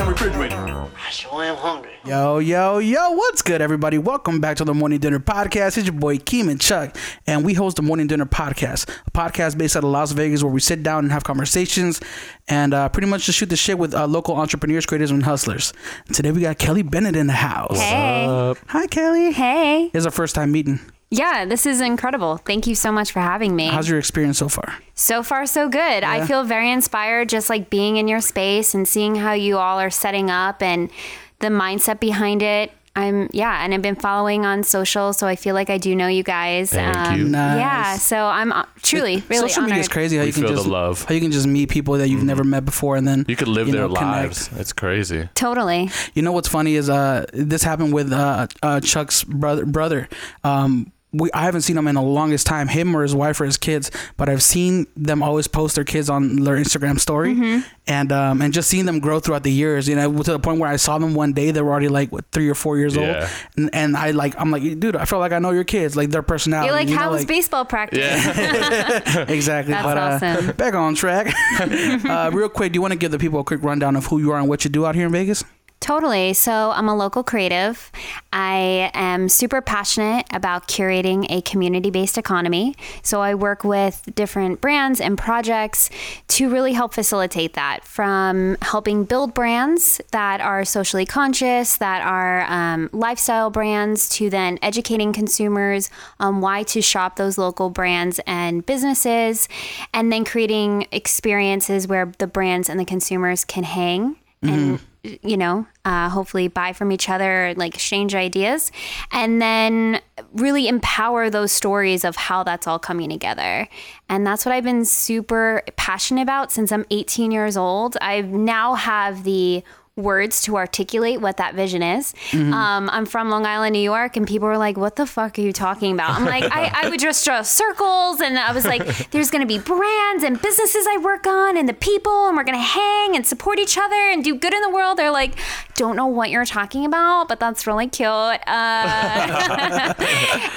damn refrigerator. I sure am hungry. Yo, yo, yo, what's good, everybody? Welcome back to the Morning Dinner Podcast. It's your boy Keeman Chuck, and we host the Morning Dinner Podcast, a podcast based out of Las Vegas where we sit down and have conversations and uh, pretty much just shoot the shit with uh, local entrepreneurs, creators, and hustlers. And today we got Kelly Bennett in the house. Hey. Hi, Kelly. Hey. It's our first time meeting. Yeah, this is incredible. Thank you so much for having me. How's your experience so far? so far, so good. I feel very inspired just like being in your space and seeing how you all are setting up and the mindset behind it. I'm, yeah, and I've been following on social, so I feel like I do know you guys. Um, Thank you. Nice. Yeah, so I'm uh, truly, really Social media is crazy how We you can feel the just love. how you can just meet people that you've never met before and then You could live you their know, connect. lives. It's crazy. Totally. You know what's funny is uh this happened with uh, uh Chuck's brother brother. Um we, I haven't seen him in the longest time, him or his wife or his kids, but I've seen them always post their kids on their Instagram story, Mm-hmm. and um, and just seeing them grow throughout the years. You know, to the point where I saw them one day, they were already like what, three or four years old, and, and I like I'm like, dude, I feel like I know your kids, like their personality. You're like, you know, how was like- baseball practice? Yeah. Exactly. That's but uh, awesome. back on track. uh, real quick, do you want to give the people a quick rundown of who you are and what you do out here in Vegas? Totally. So I'm a local creative. I am super passionate about curating a community based economy. So I work with different brands and projects to really help facilitate that from helping build brands that are socially conscious, that are um, lifestyle brands, to then educating consumers on why to shop those local brands and businesses, and then creating experiences where the brands and the consumers can hang and you know uh, hopefully buy from each other like exchange ideas and then really empower those stories of how that's all coming together. And that's what i've been super passionate about since i'm 18 years old. I now have the words to articulate what that vision is. Um, I'm from Long Island, New York, and people were like, "What the fuck are you talking about?" I'm like, I, I would just draw circles, and I was like, "There's going to be brands and businesses I work on, and the people, and we're going to hang and support each other and do good in the world." They're like, "Don't know what you're talking about, but that's really cute." Uh,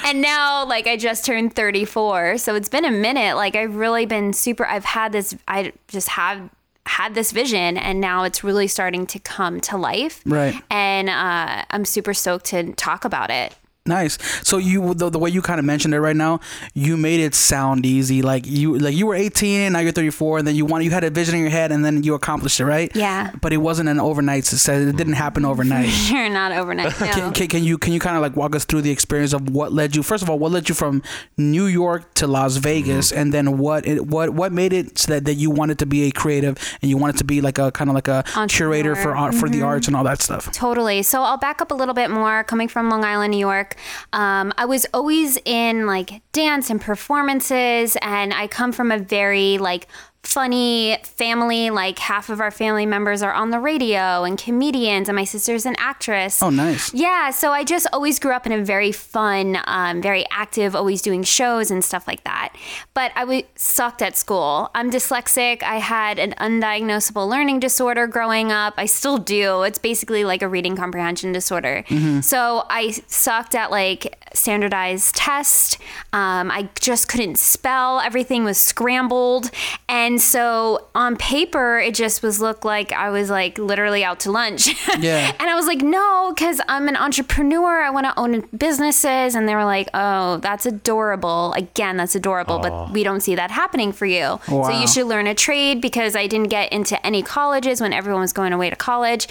and now, like, I just turned 34, so it's been a minute. Like, I've really been super. I've had this. I just have had this vision and now it's really starting to come to life Right. and uh, i'm super stoked to talk about it Nice. So you the, the way you kind of mentioned it right now, you made it sound easy. Like you like you were 18, now you're 34, and then you want you had a vision in your head, and then you accomplished it, right? Yeah. But it wasn't an overnight success. It didn't happen overnight. sure not overnight no. Can, can, can you can you kind of like walk us through the experience of what led you? First of all, what led you from New York to Las mm-hmm. Vegas, and then what it, what what made it so that, that you wanted to be a creative and you wanted to be like a kind of like a curator for art for the mm-hmm. arts and all that stuff. Totally. So I'll back up a little bit more. Coming from Long Island, New York, um, I was always in like dance and performances, and I come from a very like funny family. Like half of our family members are on the radio and comedians, and my sister's an actress. Oh, nice. Yeah, so I just always grew up in a very fun, um, very active, always doing shows and stuff like that. But I sucked at school. I'm dyslexic. I had an undiagnosable learning disorder growing up. I still do. It's basically like a reading comprehension disorder. So I sucked at like standardized tests. Um, I just couldn't spell. Everything was scrambled, and so on paper, it just was looked like I was like literally out to lunch. Yeah. And I was like, no, because I'm an entrepreneur. I want to own businesses. And they were like, oh, that's adorable. Again, that's adorable, but we don't see that happening for you. Wow. So you should learn a trade because I didn't get into any colleges when everyone was going away to college.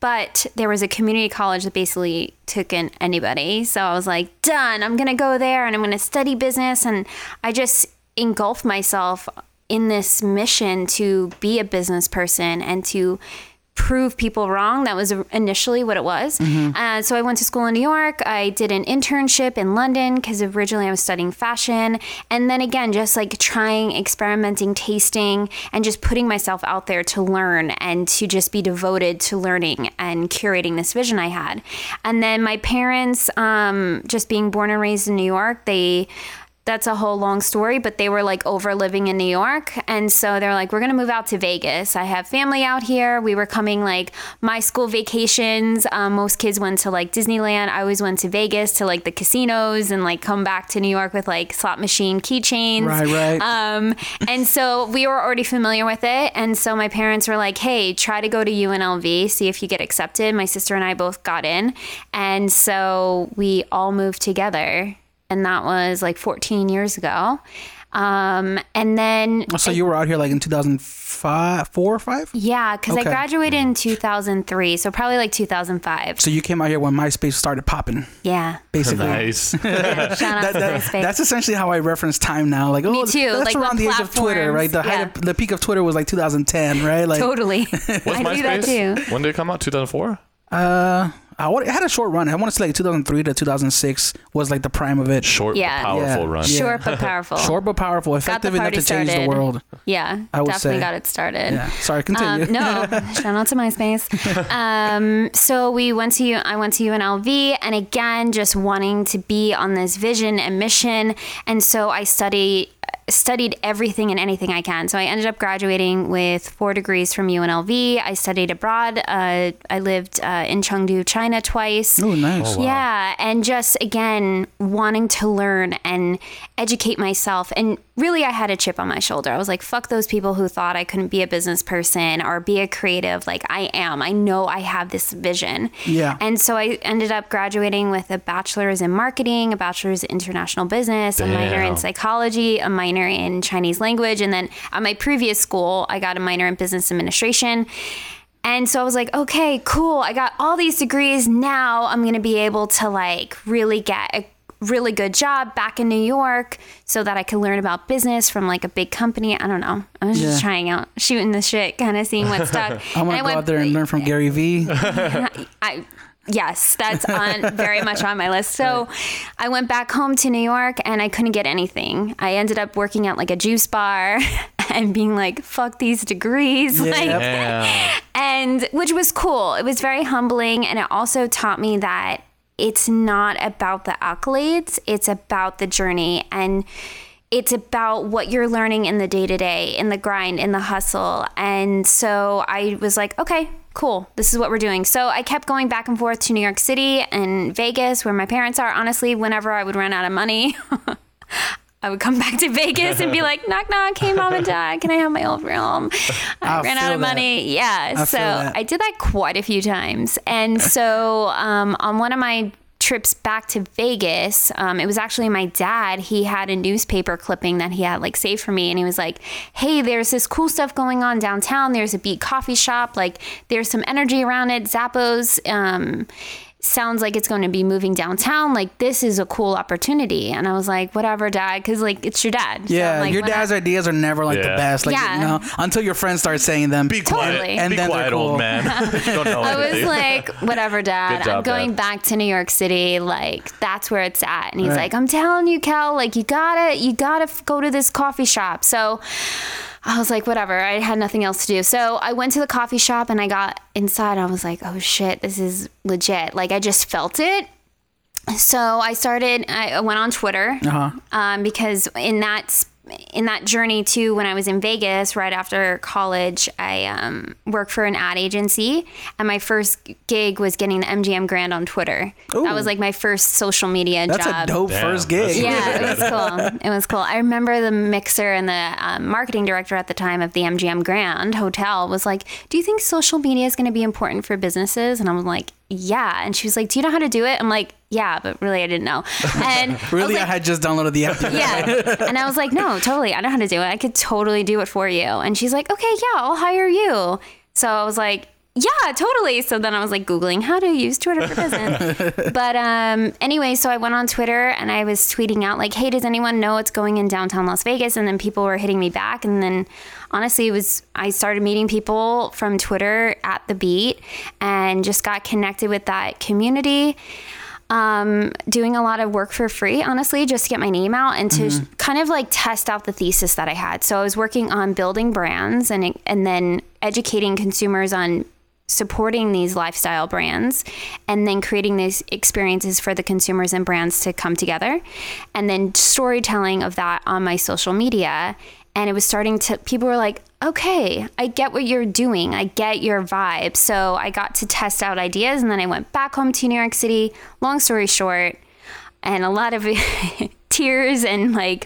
But there was a community college that basically took in anybody. So I was like, done. I'm going to go there and I'm going to study business. And I just engulfed myself in this mission to be a business person and to prove people wrong. That was initially what it was. Uh, so I went to school in New York. I did an internship in London because originally I was studying fashion. And then again, just like trying, experimenting, tasting, and just putting myself out there to learn and to just be devoted to learning and curating this vision I had. And then my parents, um, just being born and raised in New York, they that's a whole long story, but they were like over living in New York. And so they're like, we're going to move out to Vegas. I have family out here. We were coming like my school vacations. Um, most kids went to like Disneyland. I always went to Vegas to like the casinos and like come back to New York with like slot machine keychains. Right, right. Um, and so we were already familiar with it. And so my parents were like, hey, try to go to UNLV, see if you get accepted. My sister and I both got in. And so we all moved together. And that was like 14 years ago. Um, and then So you were out here like in 2005, four or five? yeah, because Okay. I graduated in 2003, so probably like 2005. So you came out here when MySpace started popping, Yeah. basically. Nice. yeah. Shout out That- MySpace. that's essentially how I reference time now. Like, oh, too, That's like around the the age of Twitter, right? The height yeah. of, the peak of Twitter was like 2010, right? Like, totally. What's I do that too. MySpace? When did it come out? 2004? uh, I wa- it had a short run. I want to say like 2003 to 2006 was like the prime of it. Short, Yeah. but powerful Yeah. run. Yeah. Short but powerful. Short but powerful, effective enough party to change the world. Yeah, I would definitely say. got it started. Yeah. Sorry, continue. Um, no, shout out to MySpace. Um, so we went to I went to UNLV, and again, just wanting to be on this vision and mission, and so I study studied everything and anything I can. So I ended up graduating with four degrees from UNLV. I studied abroad. Uh, I lived uh, in Chengdu, China, twice. oh, nice. wow. Yeah, and just again wanting to learn and educate myself. And really, I had a chip on my shoulder. I was like, fuck those people who thought I couldn't be a business person or be a creative. Like, I am. I know I have this vision. Yeah. And so I ended up graduating with a bachelor's in marketing, a bachelor's in international business, a minor in psychology, a minor in Chinese language. And then at my previous school, I got a minor in business administration. And so I was like, okay, cool. I got all these degrees. Now I'm going to be able to like really get a really good job back in New York so that I could learn about business from like a big company. I don't know. I was just trying out, shooting the shit, kind of seeing what stuck. I And want to go out there and learn from Gary Vee. I yes, that's on very much on my list. So I went back home to New York and I couldn't get anything. I ended up working at like a juice bar and being like, fuck these degrees. Yeah. Like Yeah. and which was cool. It was very humbling and it also taught me that it's not about the accolades, it's about the journey and it's about what you're learning in the day to day, in the grind, in the hustle. And so I was like, okay, cool. This is what we're doing. So I kept going back and forth to New York City and Vegas, where my parents are. Honestly, whenever I would run out of money, I would come back to Vegas and be like, knock, knock, hey, mom and dad, can I have my old room? I I ran out of that. money. Yeah. I so. I did that quite a few times. And so um, on one of my trips back to Vegas, um, it was actually my dad. He had a newspaper clipping that he had like saved for me. And he was like, hey, there's this cool stuff going on downtown. There's a beat coffee shop. Like there's some energy around it. Zappos. Um, sounds like it's going to be moving downtown. Like this is a cool opportunity. And I was like, whatever, dad, because like it's your dad. So Yeah, I'm like, your whatever. dad's ideas are never like the best. Like Yeah. you know, until your friends start saying them. Be quiet. Totally. And Be then they're quiet, cool. old man. Don't know I was like, whatever, dad. Good job, I'm going Dad. back to New York City. Like, that's where it's at. And he's Right. like, I'm telling you, Kel, like, you gotta, you gotta f- go to this coffee shop. So I was like, whatever. I had nothing else to do. So I went to the coffee shop and I got inside. I was like, oh shit, this is legit. Like, I just felt it. So I started, I went on Twitter Uh-huh. um, because in that in that journey too, when I was in Vegas right after college, I um, worked for an ad agency, and my first gig was getting the MGM Grand on Twitter. Ooh. That was like my first social media That's job. a dope Damn, first gig. that's Yeah, good. it was cool. It was cool. I remember the mixer and the um, marketing director at the time of the MGM Grand Hotel was like, "Do you think social media is going to be important for businesses?" And I was like, "Yeah." And she was like, "Do you know how to do it?" I'm like, "Yeah," but really, I didn't know. And Really, I like, had just downloaded the app. yeah. And I was like, no, totally. I know how to do it. I could totally do it for you. And she's like, okay, yeah, I'll hire you. So I was like, yeah, totally. So then I was like Googling how to use Twitter for business. but um, anyway, so I went on Twitter and I was tweeting out, like, hey, does anyone know what's going in downtown Las Vegas? And then people were hitting me back. And then honestly, it was, I started meeting people from Twitter at the beat and just got connected with that community um, doing a lot of work for free, honestly, just to get my name out and to kind of like test out the thesis that I had. So I was working on building brands and and then educating consumers on supporting these lifestyle brands and then creating these experiences for the consumers and brands to come together. And then storytelling of that on my social media. And it was starting to people were like okay i get what you're doing. I get your vibe. So i got to test out ideas and then i went back home to new york city. Long story short and a lot of tears and like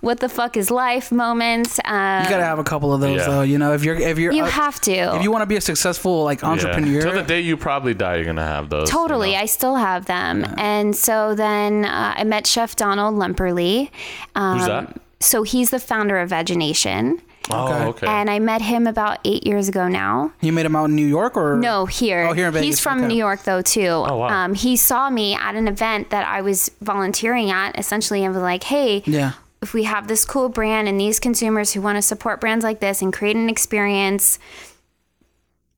what the fuck is life moments um, You gotta have a couple of those Yeah. though. You know, if you're if you're you uh, have to if you want to be a successful like entrepreneur, Till the day you probably die, you're gonna have those. you Totally, know? I still have them. And so then uh, I met Chef Donald Lemperle. Um, Who's that? So he's the founder of VegeNation. Oh, Okay. okay. And I met him about eight years ago now. you made him out in New York or No, here. Oh, here in Vegas, He's from okay. New York though too. Oh wow. Um, he saw me at an event that I was volunteering at, essentially, and was like, "Hey, Yeah. if we have this cool brand and these consumers who want to support brands like this and create an experience."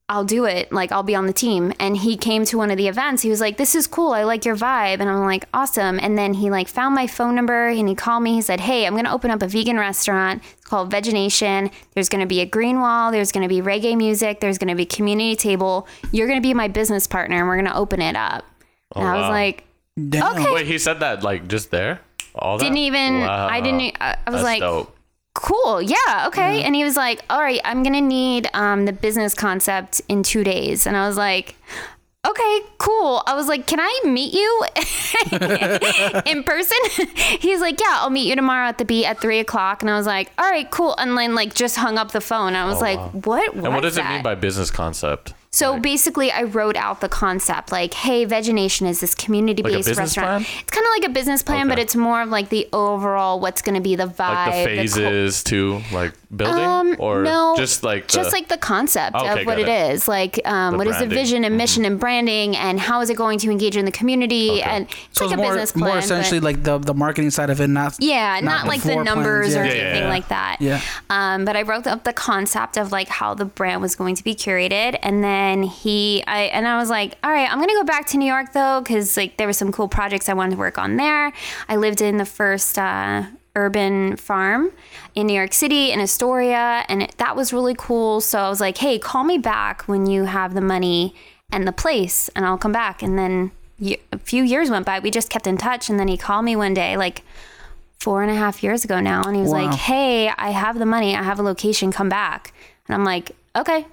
I'll do it. Like I'll be on the team. And he came to one of the events. He was like, "This is cool. I like your vibe." And I'm like, "Awesome." And then he like found my phone number and he called me. He said, "Hey, I'm going to open up a vegan restaurant. It's called VegeNation. There's going to be a green wall, there's going to be reggae music, there's going to be community table. You're going to be my business partner and we're going to open it up." Oh, and I was wow. like, Damn. Okay. Wait, he said that like just there? All that? didn't even Wow. I didn't I I was That's like, dope. Cool yeah okay. And he was like all right i'm gonna need um, the business concept in two days. And i was like okay cool. I was like can i meet you in person? He's like yeah i'll meet you tomorrow at the beat at three o'clock. And i was like all right cool. And then like just hung up the phone. I was like what And what does it mean by business concept? So basically, I wrote out the concept like, hey, VegeNation is this community based business restaurant. plan? It's kind of like a business plan, but it's more of like the overall what's going to be the vibe. Like the phases too, like building, um, or no, just like the, just like the concept Okay, of what it it. is. Like, um, The what is the branding. Mm-hmm. vision and mission and branding, and how is it going to engage in the community? Okay. And it's So like it's a more, business plan. more but- essentially like the the marketing side of it, not yeah, not, not like the floor plans, numbers or yeah. Yeah, yeah, anything yeah. like that. Yeah. Um, but I wrote up the concept of like how the brand was going to be curated, and then he, I, and I was like, all right, I'm gonna go back to New York though, because like there were some cool projects I wanted to work on there. I lived in the first. Uh, urban farm in New York City in Astoria and it, that was really cool. So I was like hey call me back when you have the money and the place and I'll come back. And then a few years went by. We just kept in touch and then he called me one day like four and a half years ago now and he was Wow. like hey i have the money. I have a location. Come back. And i'm like okay.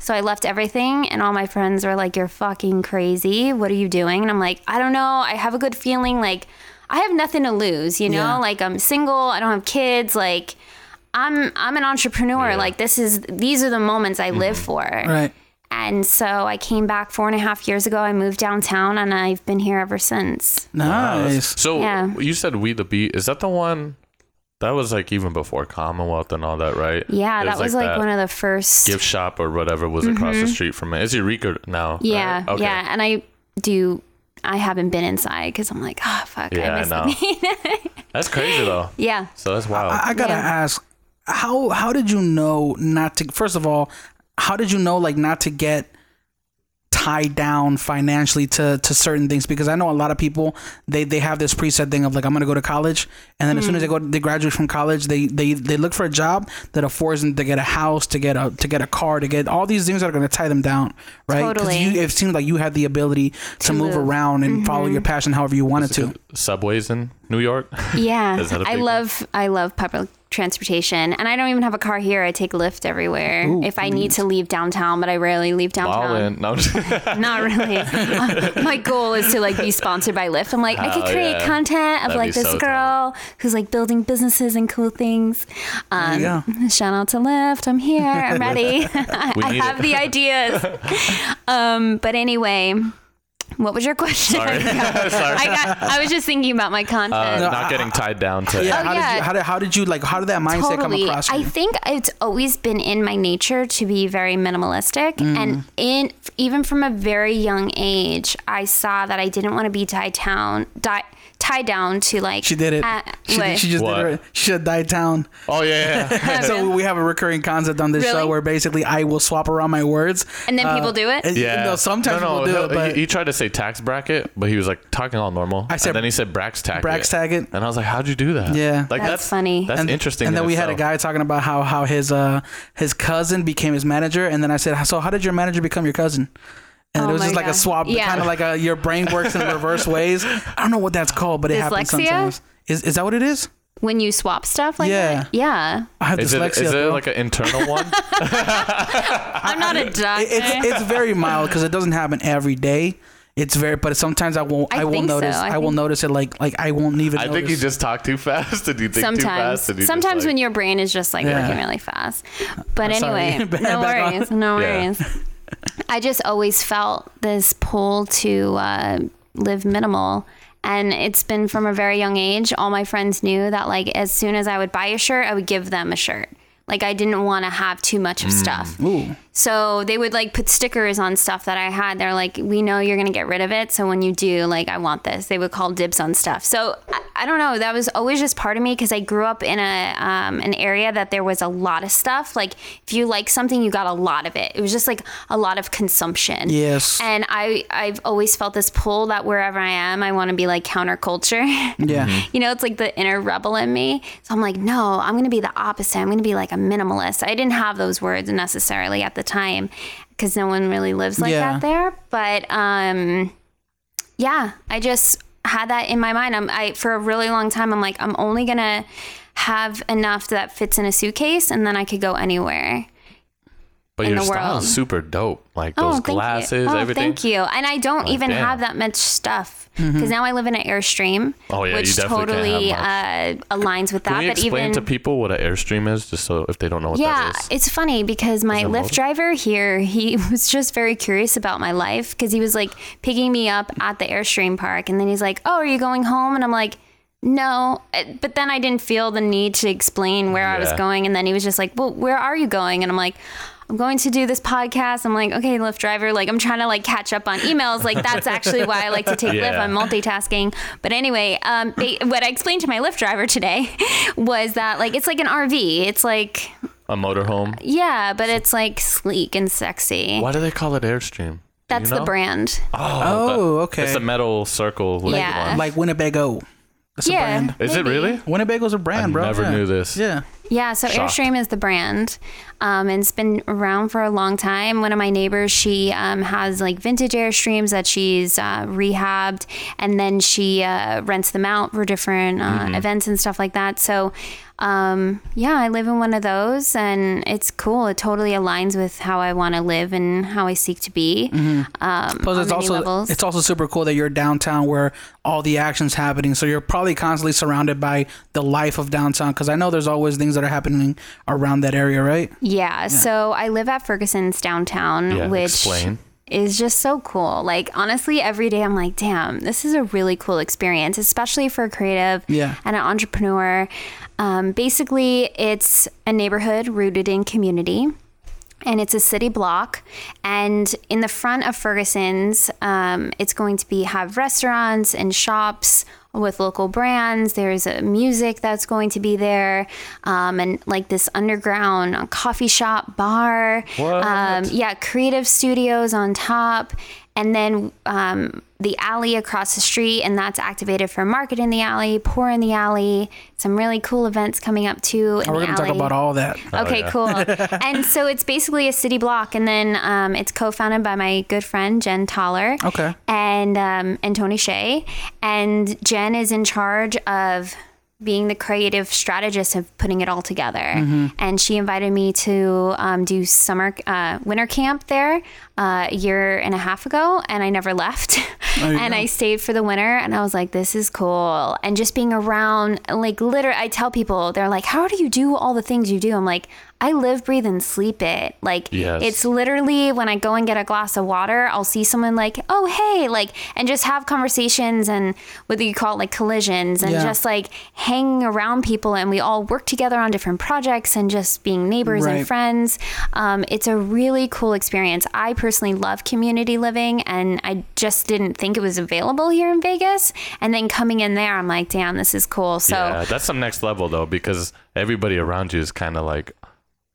So i left everything and all my friends were like you're fucking crazy. What are you doing? And i'm like i don't know. I have a good feeling. Like i have nothing to lose you know Yeah. like i'm single i don't have kids like i'm i'm an entrepreneur Yeah. like this is these are the moments i live for right. and so i came back four and a half years ago i moved downtown and i've been here ever since Nice. So Yeah. you said we the beat. Is that the one that was like even before Commonwealth and all that, right? yeah It that was like, that one of the first gift shop or whatever was across the street from it. it. Is Eureka now? Mm-hmm. Yeah, right? Okay. yeah, and I do. I haven't been inside because I'm like, oh fuck, Yeah, I I miss know. That's crazy though. yeah. So that's wild. I, I gotta Yeah. ask, how how did you know not to? First of all, how did you know like not to get tied down financially to to certain things? Because I know a lot of people they they have this preset thing of like I'm gonna go to college, and then as soon as they go they graduate from college, they they they look for a job that affords them to get a house, to get a to get a car, to get all these things that are gonna tie them down, right? Totally. you it seems like you had the ability to, move, move. Mm-hmm. around and follow your passion however you wanted to. Subways in New York. Yeah, I that a I love I love public transportation, and I don't even have a car here. I take Lyft everywhere Ooh, if I need to leave downtown, but I rarely leave downtown. Ballin'. No, Not really. Uh, my goal is to like be sponsored by Lyft. I'm like, I could create yeah. content of That'd like this so girl who's like building businesses and cool things. Um, There you Shout out to Lyft. I'm here. I'm ready. I have it. the ideas. um, but anyway, what was your question? Sorry. I, Sorry. got, I was just thinking about my content. Uh, No, not getting tied down to. Yeah, Oh, how did yeah. you how did, how did you like how did that mindset come totally. across you? I think it's always been in my nature to be very minimalistic, Mm. and in even from a very young age, I saw that I didn't want to be tied down, di- tied down to like. She did it. Uh, she, did, she just What? did it. She said die town. Oh yeah. yeah. so we have a recurring concept on this Really? show where basically I will swap around my words. And then Uh, people do it? and- Yeah. No, sometimes no, no, people do he'll- it, but he, he tried to say say tax bracket, but he was like talking all normal. I said and then he said Brax tag. Brax tag it. And I was like, how'd you do that? Yeah. Like That's that's, funny. That's and, interesting. And then in we had a guy talking about how how his uh his cousin became his manager, and then I said, so how did your manager become your cousin? And Oh it was my just like a swap, Yeah. kind of like a your brain works in reverse ways. I don't know what that's called, but it happens sometimes. Is is that what it is? When you swap stuff like Yeah. that? Yeah. I have Is it, dyslexia. is it like an internal one? I'm not a doctor. It- it's it's very mild because it doesn't happen every day. It's very, but sometimes I won't. I, I will think so. notice. I I, will notice it like like I won't even. I notice. think you just talk too fast and you think too sometimes fast. And you sometimes just, like, when your brain is just like Yeah. working really fast but I'm sorry. anyway Back no on. worries no Yeah. worries i just always felt this pull to uh, live minimal and it's been from a very young age all my friends knew that like as soon as i would buy a shirt i would give them a shirt like i didn't want to have too much of stuff Ooh, so they would like put stickers on stuff that I had. They're like, we know you're gonna get rid of it. So when you do, like, I want this. They would call dibs on stuff. So I, I don't know. That was always just part of me because I grew up in a um, an area that there was a lot of stuff. Like if you like something, you got a lot of it. It was just like a lot of consumption. Yes. And I I've always felt this pull that wherever I am, I want to be like counterculture. yeah. you know, it's like the inner rebel in me. So I'm like, no, I'm going to be the opposite. I'm going to be like a minimalist. I didn't have those words necessarily at the time because no one really lives like Yeah. that there. But um, yeah, I just had that in my mind. I'm, I for a really long time, I'm like, I'm only to have enough that fits in a suitcase and then I could go anywhere. But in your the style world. is super dope. Like Oh, those thank glasses, you. Oh, everything. thank you. And I don't even damn. have that much stuff because now I live in an Airstream, Oh, yeah, you which definitely can't totally have uh, aligns with that. Can you but explain even to people what an airstream is, just so if they don't know what yeah, that is? it's funny because my Lyft motor? driver here, he was just very curious about my life because he was like picking me up at the Airstream park, and then he's like, "Oh, are you going home?" And I'm like. No, Uh, but then I didn't feel the need to explain where I was going. And then he was just like, Well, where are you going? And I'm like, I'm going to do this podcast. I'm like, okay, Lyft driver. Like, I'm trying to like catch up on emails. Like, that's actually why I like to take Lyft. Yeah. I'm multitasking. But anyway, um, ba- what I explained to my Lyft driver today was that like it's like an RV. It's like A motorhome. yeah, but it's like sleek and sexy. Why do they call it airstream? Do That's you the brand. Oh, okay. It's a metal circle. Like Yeah. one. like Winnebago. That's a yeah. brand. Is it maybe. really? Winnebago's a brand, bro. I bro. never yeah. knew this. Yeah. Yeah, so Shocked. Airstream is the brand, um, and it's been around for a long time. One of my neighbors, she um, has like vintage Airstreams that she's uh, rehabbed, and then she uh, rents them out for different uh, Mm-hmm. events and stuff like that. So, um, yeah, I live in one of those, and it's cool. It totally aligns with how I want to live and how I seek to be. Um, Plus, it's also it's also super cool that you're downtown where all the action's happening. So you're probably constantly surrounded by the life of downtown. Because I know there's always things that are happening around that area, right? Yeah, so I live at Ferguson's downtown, Yeah, which explain. is just so cool. Like honestly, every day I'm like, damn, this is a really cool experience, especially for a creative Yeah. and an entrepreneur. Um, basically, it's a neighborhood rooted in community. And it's a city block, and in the front of Ferguson's, um, it's going to be have restaurants and shops with local brands. There's a music that's going to be there, um, and like this underground coffee shop bar. Um, yeah, creative studios on top, and then um, the alley across the street, and that's activated for market in the alley, pour in the alley. Some really cool events coming up too. In Oh, we're gonna talk about all that. Okay, yeah. cool. and so it's basically a city block, and then um, it's co-founded by my good friend Jen Taler. Okay. And um, and Tony Hsieh, and Jen is in charge of being the creative strategist of putting it all together. And she invited me to um, do summer, uh, winter camp there a year and a half ago, and I never left. and go. I stayed for the winter, and I was like, this is cool. And just being around, like, literally, I tell people, they're like, how do you do all the things you do? I'm like, I live, breathe, and sleep it. Like, Yes. it's literally when I go and get a glass of water, I'll see someone like, oh, hey, like, and just have conversations and whether you call it like collisions and Yeah. just like hanging around people and we all work together on different projects and just being neighbors Right. and friends. Um, it's a really cool experience. I personally love community living and I just didn't think it was available here in Vegas. And then coming in there, I'm like, damn, this is cool. So, yeah, that's some next level though, because everybody around you is kind of like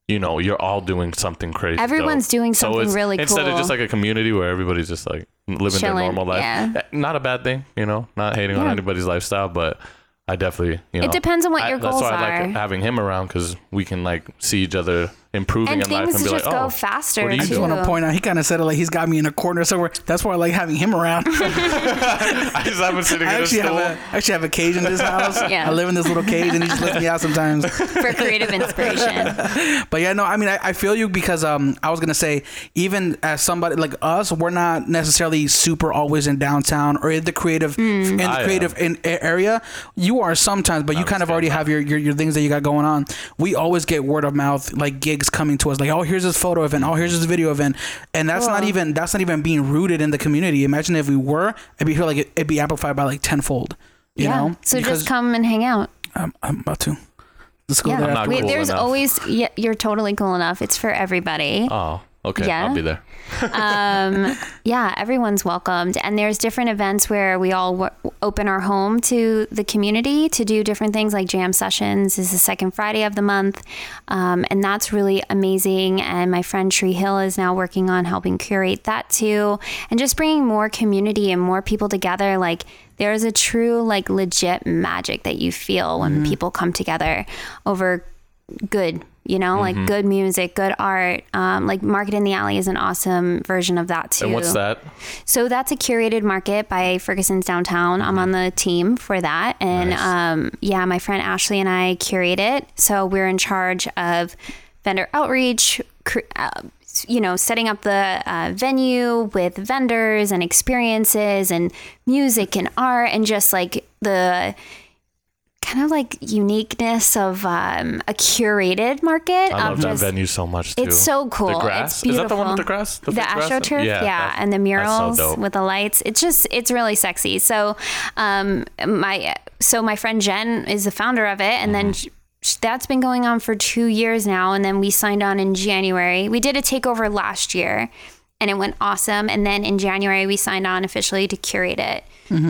you know, you're all doing something crazy. Everyone's dope. doing So something it's- really Instead of just like a community where everybody's just like living Chilling, their normal life. yeah. Eh, Not a bad thing, you know, not hating on anybody's lifestyle, but I definitely, you know. It depends on what I- your That's goals why I are. like having him around because we can like see each other improving and in life things and be just like, go oh, faster. what you I just want to point out he kind of said it like he's got me in a corner somewhere. That's why I like having him around. I just haven't sitting I in a actually have a I actually have a cage in this house. Yeah. I live in this little cage, and he just lets me out sometimes. for creative inspiration. But yeah, no, I mean, I, I feel you because um, I was gonna say, even as somebody like us, we're not necessarily super always in downtown or in the creative in the I creative in, a- area. You are sometimes, but you kind of already have your, your your things that you got going on. We always get word of mouth like gigs coming to us, like, oh, here's this photo event, oh, here's this video event, and that's not even that's not even being rooted in the community. Imagine if we were, it'd be feel like it, it'd be amplified by like tenfold. You yeah. know, so Because just come and hang out. I'm, I'm about to. Let's go Yeah. there. I'm not after. Cool there's enough. always yeah, you're totally cool enough. It's for everybody. Oh, okay. Yeah. I'll be there. um, yeah, everyone's welcomed. And there's different events where we all w- open our home to the community to do different things like jam sessions is the second Friday of the month. Um, and that's really amazing. And my friend Tree Hill is now working on helping curate that too. And just bringing more community and more people together. Like, there's a true, like, legit magic that you feel when people come together over good you know like good music good art. Um, like market in the alley is an awesome version of that too And what's that? so that's a curated market by ferguson's downtown. I'm on the team for that. And Nice. um, yeah my friend ashley and i curate it. So we're in charge of vendor outreach cr- uh, you know setting up the uh, venue with vendors and experiences and music and art and just like the kind of like uniqueness of um, a curated market I love that venue so much too. it's so cool. The grass? It's Is that the one with the grass? The, grass? astroturf, yeah, that- and the that's so murals with the lights. It's just it's really sexy. So, um, my so my friend Jen is the founder of it, and then. Mm-hmm. sh- That's been going on for two years now, and then we signed on in January. We did a takeover last year, and it went awesome. And then in January, we signed on officially to curate it.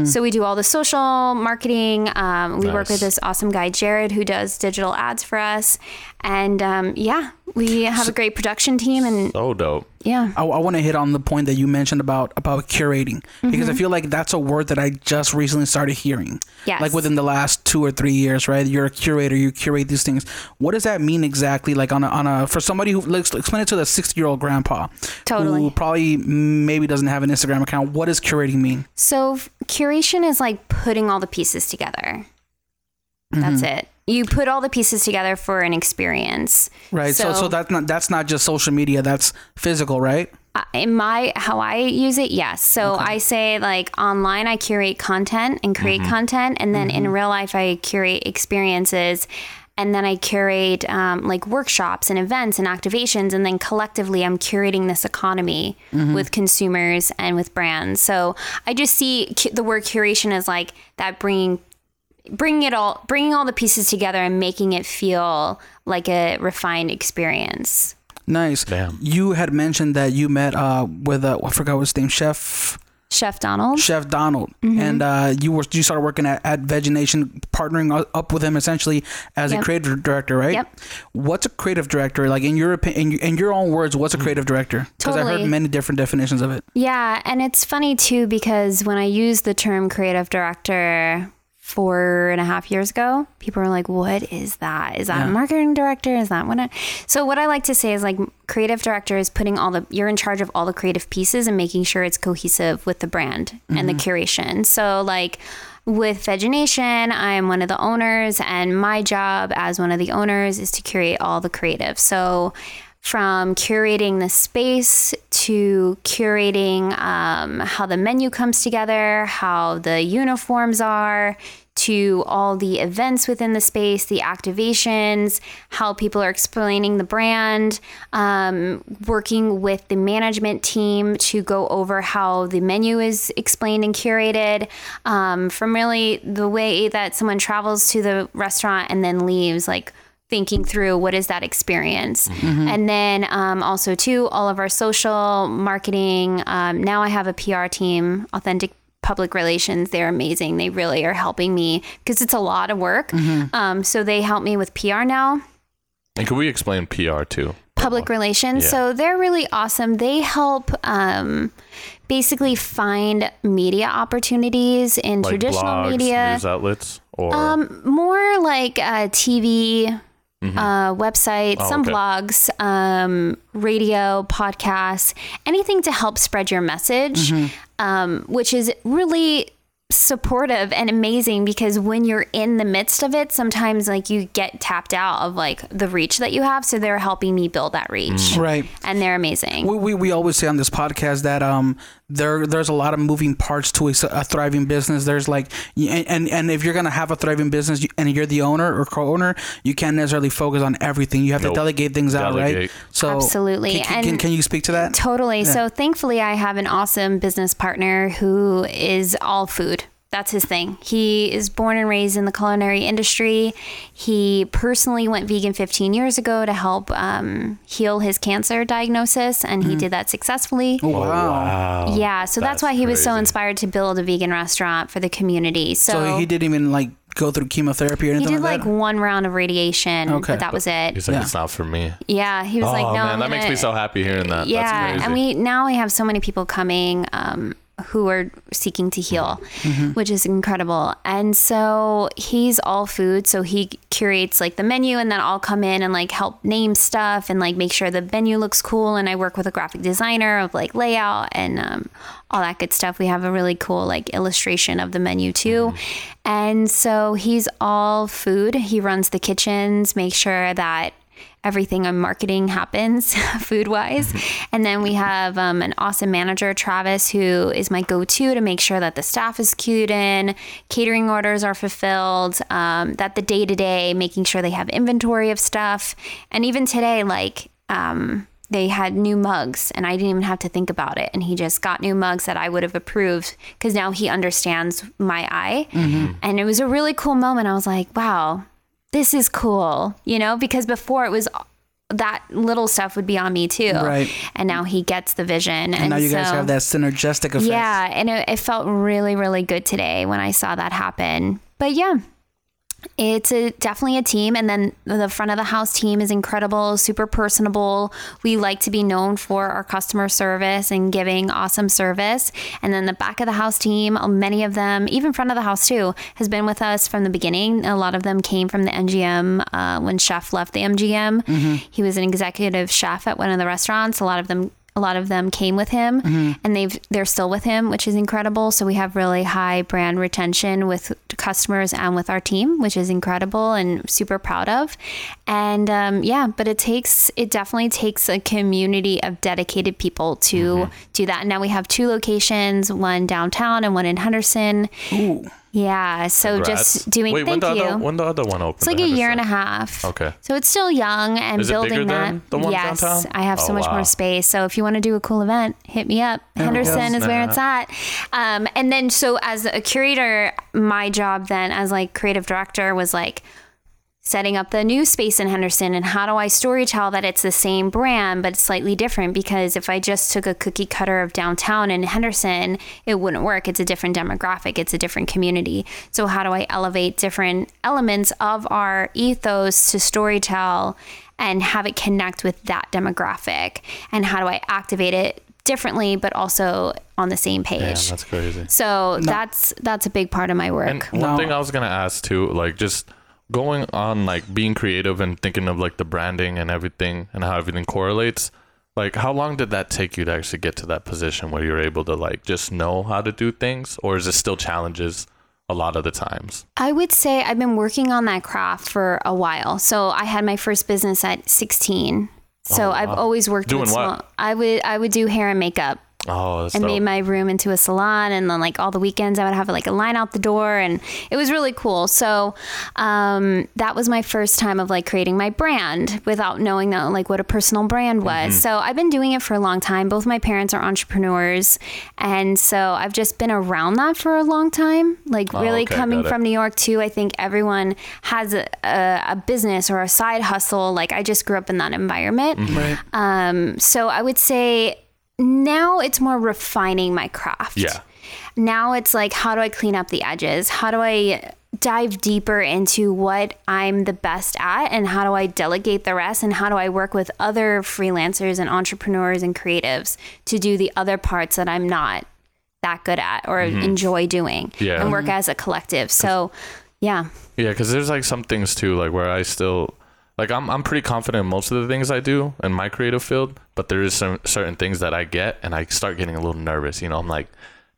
So we do all the social marketing. Um, we work with this awesome guy Jared who does digital ads for us, and um, yeah, we have a great production team. And So dope. yeah, I, I want to hit on the point that you mentioned about about curating because Mm-hmm. I feel like that's a word that I just recently started hearing. Yes. Like within the last two or three years, right? You're a curator. You curate these things. What does that mean exactly? Like on a on a for somebody who let's explain it to the sixty year old grandpa Totally. who probably maybe doesn't have an Instagram account. What does curating mean? So curation is like putting all the pieces together. That's it. You put all the pieces together for an experience. Right. So so, So- that's not that's not just social media. That's physical, right? Uh, in my how I use it, yes. So I say like online, I curate content and create content, and then in real life, I curate experiences, and then I curate um, like workshops and events and activations, and then collectively, I'm curating this economy with consumers and with brands. So I just see cu- the word curation as like that bringing bringing it all bringing all the pieces together and making it feel like a refined experience. Nice. Damn. You had mentioned that you met uh with uh, I forgot what his name, Chef Chef Donald. Chef Donald, Mm-hmm. and uh, you were you started working at, at Veg Nation, partnering up with him essentially as a creative director, right? Yep. What's a creative director like in your opinion? In your own words, what's a creative director? Because I heard many different definitions of it. Yeah, and it's funny too because when I use the term creative director four and a half years ago, people were like, "What is that? Is that Yeah. a marketing director? Is that what?" I-? So what I like to say is like creative director is putting all the you're in charge of all the creative pieces and making sure it's cohesive with the brand and the curation. So like. With VegeNation, I'm one of the owners, and my job as one of the owners is to curate all the creative. So, from curating the space to curating um, how the menu comes together, how the uniforms are, to all the events within the space, the activations, how people are explaining the brand, um, working with the management team to go over how the menu is explained and curated, um, from really the way that someone travels to the restaurant and then leaves, like thinking through what is that experience. And then um, also too all of our social marketing um, now i have a pr team authentic public relations they're amazing they really are helping me because it's a lot of work um, so they help me with pr now And could we explain PR too? public relations. Yeah. So they're really awesome. They help um, basically find media opportunities in Like traditional blogs, media. news outlets, or Um, more like uh, TV, uh, websites, Oh, some okay. blogs, um, radio, podcasts, anything to help spread your message, um, which is really supportive and amazing because when you're in the midst of it sometimes like you get tapped out of like the reach that you have so they're helping me build that reach Right. and they're amazing We, we, we always say on this podcast that um there there's a lot of moving parts to a thriving business. There's like and, and and if you're gonna have a thriving business and you're the owner or co-owner, you can't necessarily focus on everything. You have Nope. to delegate things out, right? So Absolutely. Can, can, can, And- can you speak to that? Totally. So thankfully, I have an awesome business partner who is all food. That's his thing. He is born and raised in the culinary industry. He personally went vegan 15 years ago to help um, heal his cancer diagnosis, and he did that successfully. Oh, wow. wow. Yeah, so that's, That's why he was so inspired to build a vegan restaurant for the community. So, So he didn't even like go through chemotherapy or anything he did like like that. one round of radiation, Okay. but that was it. He's like, Yeah. it's not for me. Yeah, he was oh like, no, man, that makes me so happy hearing that. yeah That's crazy. and we now we have so many people coming um, who are seeking to heal which is incredible. And so he's all food. So he curates like the menu and then i'll come in and like help name stuff and like make sure the menu looks cool. And i work with a graphic designer of like layout and um, all that good stuff. We have a really cool like illustration of the menu too. And so he's all food. He runs the kitchens make sure that everything on marketing happens food wise. And then we have um, an awesome manager, Travis, who is my go to to make sure that the staff is queued in, catering orders are fulfilled, um, that the day to day, making sure they have inventory of stuff. And even today, like, um, they had new mugs and I didn't even have to think about it. And he just got new mugs that I would have approved because now he understands my eye. And it was a really cool moment. I was like, wow, this is cool, you know, because before it was that little stuff would be on me too. Right. And now he gets the vision. and now you guys have that synergistic effect. Yeah. And it, it felt really, really good today when I saw that happen. But yeah. It's a, definitely a team, and then the front of the house team is incredible, super personable. We like to be known for our customer service and giving awesome service. And then the back of the house team, uh, many of them, even front of the house too, has been with us from the beginning. A lot of them came from the MGM uh, when Chef left the MGM. He was an executive chef at one of the restaurants. A lot of them a lot of them came with him and they've they're still with him which is incredible. So we have really high brand retention with customers and with our team which is incredible and super proud of. And um, yeah but it takes it definitely takes a community of dedicated people to do that. And now we have two locations one downtown and one in henderson. Ooh. Yeah so Congrats. just doing Wait, when thank the you other when the other one opened? it's like a year and a half. Okay. So it's still young and Is building that. than the one yes, downtown? I have so Oh, much wow. more space. So if you want to do a cool event, hit me up. Henderson is where it's at. Um, and then so as a curator, my job then as like creative director was like setting up the new space in Henderson and how do I story tell that it's the same brand but slightly different? Because if I just took a cookie cutter of downtown in Henderson it wouldn't work. It's a different demographic. It's a different community. So how do I elevate different elements of our ethos to story tell and have it connect with that demographic? And how do I activate it differently but also on the same page? Damn, that's crazy. so that's that's a big part of my work. And one No. thing I was gonna ask too, like just going on like being creative and thinking of like the branding and everything and how everything correlates. Like how long did that take you to actually get to that position where you're able to like just know how to do things, or is it still challenges a lot of the times? I would say I've been working on that craft for a while. So I had my first business at 16. So oh, I've always worked Doing with what? small. I would I would do hair and makeup Oh, that's and dope. made my room into a salon and then like all the weekends I would have like a line out the door and it was really cool. So um, that was my first time of like creating my brand without knowing that like what a personal brand was. Mm-hmm. So I've been doing it for a long time. Both my parents are entrepreneurs and so I've just been around that for a long time. Like really Oh, okay, coming from New York too. I think everyone has a, a, a business or a side hustle. Like I just grew up in that environment. Right. Um, so I would say now it's more refining my craft. Yeah. Now it's like, how do I clean up the edges? How do I dive deeper into what I'm the best at and how do I delegate the rest and how do I work with other freelancers and entrepreneurs and creatives to do the other parts that I'm not that good at or mm-hmm. enjoy doing Yeah. and work as a collective. So, yeah. Yeah, because there's like some things too, like where I still, like I'm I'm pretty confident in most of the things I do in my creative field, but there is some certain things that I get and I start getting a little nervous. You know, I'm like,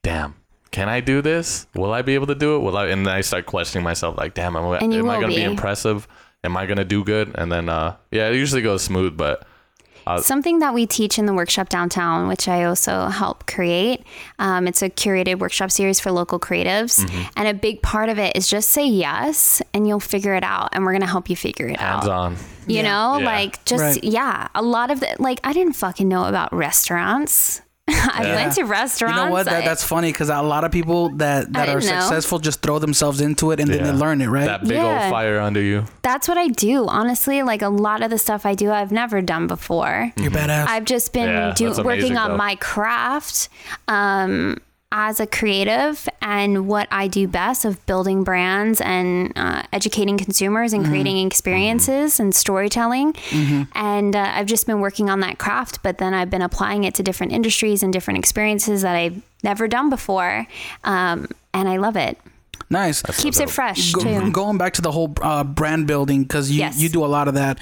damn, can I do this? Will I be able to do it? Will I? And then I start questioning myself, like, damn, am, I- am I gonna be. be. impressive? Am I gonna do good? And then, uh, yeah, it usually goes smooth, but Something that we teach in the workshop downtown, which I also help create, um, it's a curated workshop series for local creatives. Mm-hmm. And a big part of it is just say yes and you'll figure it out. And we're going to help you figure it hands out. on. You Yeah. know, Yeah. like just, Right. yeah, a lot of the, like, I didn't fucking know about restaurants. I Yeah. went to restaurants. You know what? That, that's funny because a lot of people that, that are know. successful just throw themselves into it and then they learn it, right? That big Yeah. old fire under you. that's what I do. Honestly, like a lot of the stuff I do, I've never done before. You're badass. I've just been Yeah, do, working amazing, on though. my craft um, as a creative and what I do best of building brands and uh, educating consumers and creating experiences and storytelling. And uh, I've just been working on that craft, but then I've been applying it to different industries and different experiences that I've never done before. Um, and I love it. Nice. Keeps it fresh Go- too. going back to the whole uh, brand building because you, Yes. Mm-hmm. you do a lot of that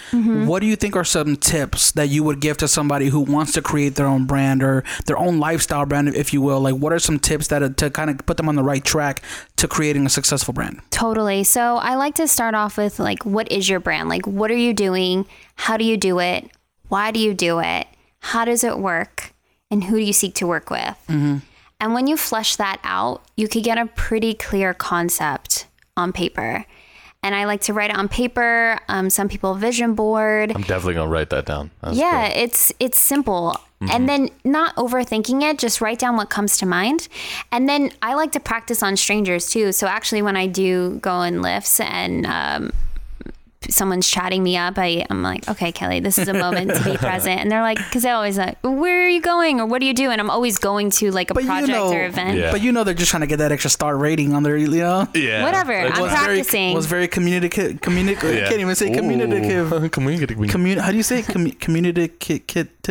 what do you think are some tips that you would give to somebody who wants to create their own brand or their own lifestyle brand if you will like what are some tips that to kind of put them on the right track to creating a successful brand Totally. So I like to start off with like, what is your brand? Like, what are you doing? How do you do it? Why do you do it? How does it work? And who do you seek to work with? And when you flesh that out, you could get a pretty clear concept on paper. And I like to write it on paper. Um, some people vision board I'm definitely gonna write that down. That's yeah good. it's it's simple and then not overthinking it just write down what comes to mind and then i like to practice on strangers too so actually when i do go in lifts and um, someone's chatting me up I, i'm like okay kelly this is a moment to be present and they're like because they're always like where are you going or what do you do and i'm always going to like a But you project know- or event Yeah. but you know they're just trying to get that extra star rating on their you know Yeah. Whatever, Like, I'm was practicing. very was very communicative communicative yeah. I can't even say communicative Ooh. Communicative. Commun- how do you say it? Commu- communicative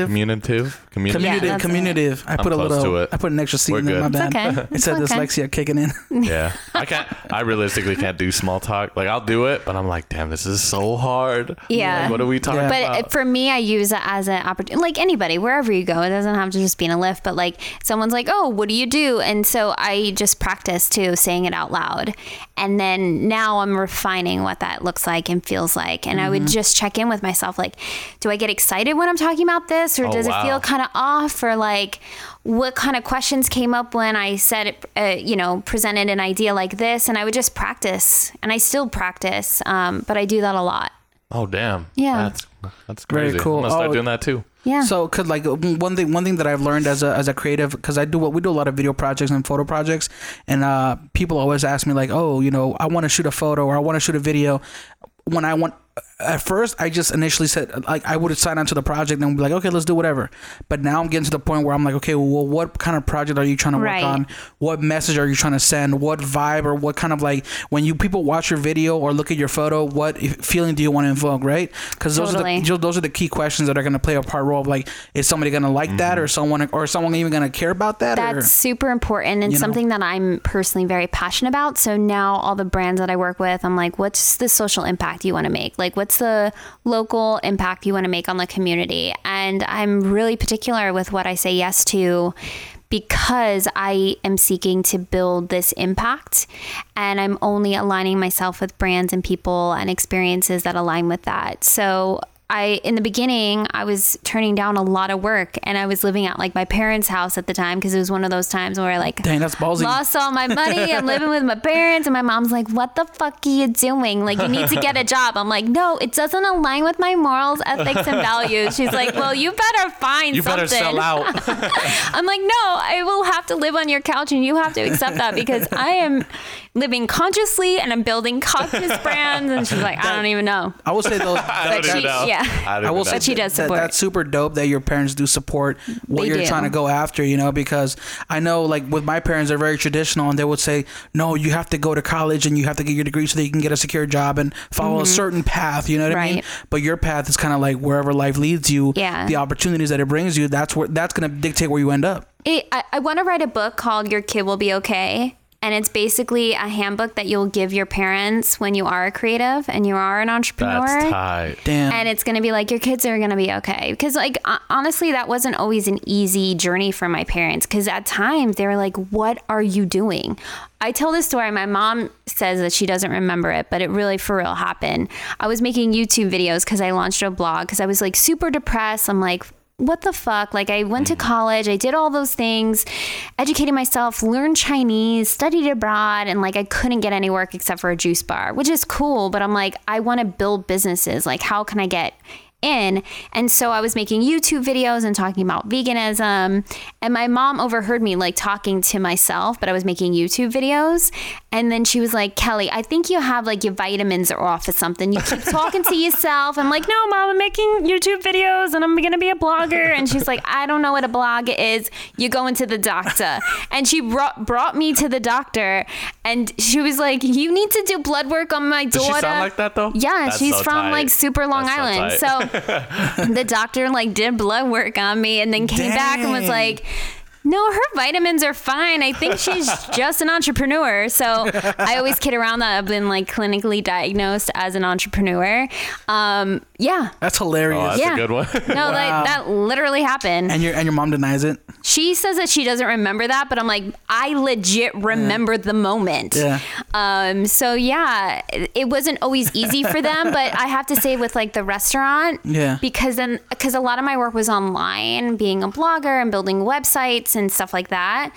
Communicative. Communicative. communicative that's it. communicative I I'm put a little it. I put an extra C We're in there my good. bad It's okay. it said It's okay. dyslexia kicking in Yeah, I can't. I realistically can't do small talk. Like I'll do it, but I'm like, damn, this is so hard. Yeah. Like, what are we talking Yeah. But about? for me, I use it as an opportunity. Like anybody, wherever you go, it doesn't have to just be in a lift. But like someone's like, "Oh, what do you do?" And so I just practice too, saying it out loud. And then now I'm refining what that looks like and feels like. And I would Mm-hmm. just check in with myself, like, do I get excited when I'm talking about this, or Oh, does wow. it feel kind of off, or like, what kind of questions came up when I said it, uh, you know, presented an idea like this? And I would just practice, and I still practice, um, but I do that a lot. oh damn. Yeah. That's that's Very crazy. cool. I'm gonna start Oh, doing that too. Yeah. So, cause like one thing, one thing that I've learned as a as a creative, because I do what we do a lot of video projects and photo projects, and uh, people always ask me like, oh, you know, I want to shoot a photo or I want to shoot a video. When I want, at first, I just initially said like I would sign on to the project and be like, okay, let's do whatever. But now I'm getting to the point where I'm like, okay, well, what kind of project are you trying to work Right. on? What message are you trying to send? What vibe or what kind of like when you people watch your video or look at your photo, what feeling do you want to invoke, right? Because those are the those are the key questions that are going to play a part role of like is somebody going to like that mm-hmm. or someone or someone even going to care about that or That's super important and You know? something that I'm personally very passionate about. So now all the brands that I work with, I'm like, what's the social impact you want to make? Like, what's the local impact you want to make on the community? And I'm really particular with what I say yes to because I am seeking to build this impact and I'm only aligning myself with brands and people and experiences that align with that. So I in the beginning I was turning down a lot of work and I was living at like my parents' house at the time because it was one of those times where I like dang that's ballsy lost all my money. I'm living with my parents and my mom's like, "What the fuck are you doing? Like you need to get a job." I'm like, "No, it doesn't align with my morals, ethics and values." She's like, "Well, you better find You something." better sell out. I'm like, "No, I will have to live on your couch and you have to accept that because I am living consciously and I'm building conscious brands." And she's like, "I don't even know." I will say those I that, don't she- know. yeah. I, I will say know. She does that- support. that's super dope that your parents do support what They you're do. trying to go after, you know, because I know like with my parents they're very traditional and they would say, No, you have to go to college and you have to get your degree so that you can get a secure job and follow a certain path, you know what I mean? Mm-hmm. Right. But your path is kinda like wherever life leads you, Yeah. the opportunities that it brings you, that's where that's gonna dictate where you end up. It, I, I want to write a book called Your Kid Will Be Okay. And it's basically a handbook that you'll give your parents when you are a creative and you are an entrepreneur. That's tight. Damn. and it's going to be like your kids are going to be okay because like honestly that wasn't always an easy journey for my parents because at times they were like what are you doing i tell this story my mom says that she doesn't remember it but it really for real happened i was making youtube videos because i launched a blog because i was like super depressed i'm like what the fuck? Like, I went to mm-hmm. college, I did all those things, educated myself, learned Chinese, studied abroad, and like, I couldn't get any work except for a juice bar, which is cool. But I'm like, I want to build businesses. Like, how can I get in? And so I was making YouTube videos and talking about veganism. And my mom overheard me like talking to myself, but I was making YouTube videos. And then she was like, Kelly, I think you have like your vitamins are off or something. You keep talking to yourself. I'm like, no, mom, I'm making YouTube videos and I'm going to be a blogger. And she's like, I don't know what a blog is. You're going to the doctor. And she brought, brought me to the doctor and she was like, you need to do blood work on my daughter. Does she sound like that though? Yeah, That's she's so from tight. like super Long That's Island. so So, the doctor like did blood work on me and then came back and was like, no, her vitamins are fine. I think she's just an entrepreneur. So I always kid around that I've been like clinically diagnosed as an entrepreneur. Um, yeah. That's Oh, hilarious. that's Yeah. a good one. No, Wow. that, that literally happened. and your and your mom denies it. She says that she doesn't remember that, but I'm like, I legit remember the moment. Yeah. Um, so yeah, it- it wasn't always easy for them, but I have to say with like the restaurant, Yeah. because then because a lot of my work was online, being a blogger and building websites and stuff like that.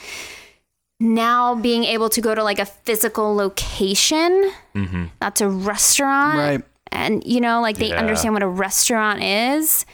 Now being able to go to like a physical location, that's a restaurant, Right. And you know, like they Yeah. understand what a restaurant is.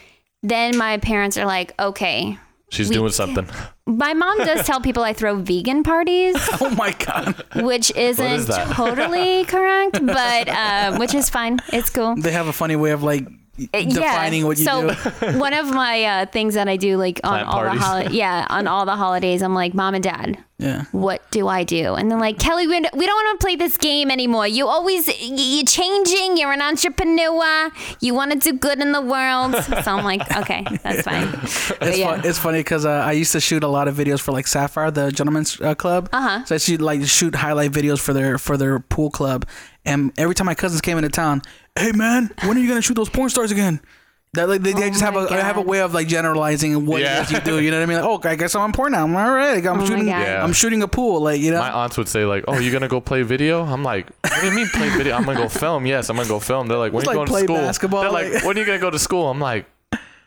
Then my parents are like, okay, She's We- doing something. my mom does tell people I throw vegan parties, Oh my god. which isn't is totally correct, but uh, which is fine. It's cool. They have a funny way of like defining what you so do. one of my uh, things that I do, like on Plant all parties. the holi- yeah, on all the holidays, I'm like, mom and dad, Yeah. what do I do? And they're like, Kelly, we we don't want to play this game anymore. You always you're changing. You're an entrepreneur. You want to do good in the world. So I'm like, okay, that's fine. It's, yeah. fun, it's funny because uh, I used to shoot a lot of videos for like Sapphire, the gentleman's uh, club. Uh-huh. So I shoot like shoot highlight videos for their for their pool club, and every time my cousins came into town, hey man, when are you gonna shoot those porn stars again? That like they, they Oh just have a my have a way of like generalizing what Yeah. you do. You know what I mean? Like, oh, I guess I'm on porn now. I'm all right. I'm Oh shooting. Yeah. I'm shooting a pool. Like you know. My aunts would say like, "Oh, you gonna go play video?" I'm like, "What do you mean play video? I'm gonna go film." Yes, I'm gonna go film. They're like, "When It's are you like going play to school?" basketball, They're like, like- "When are you gonna go to school?" I'm like,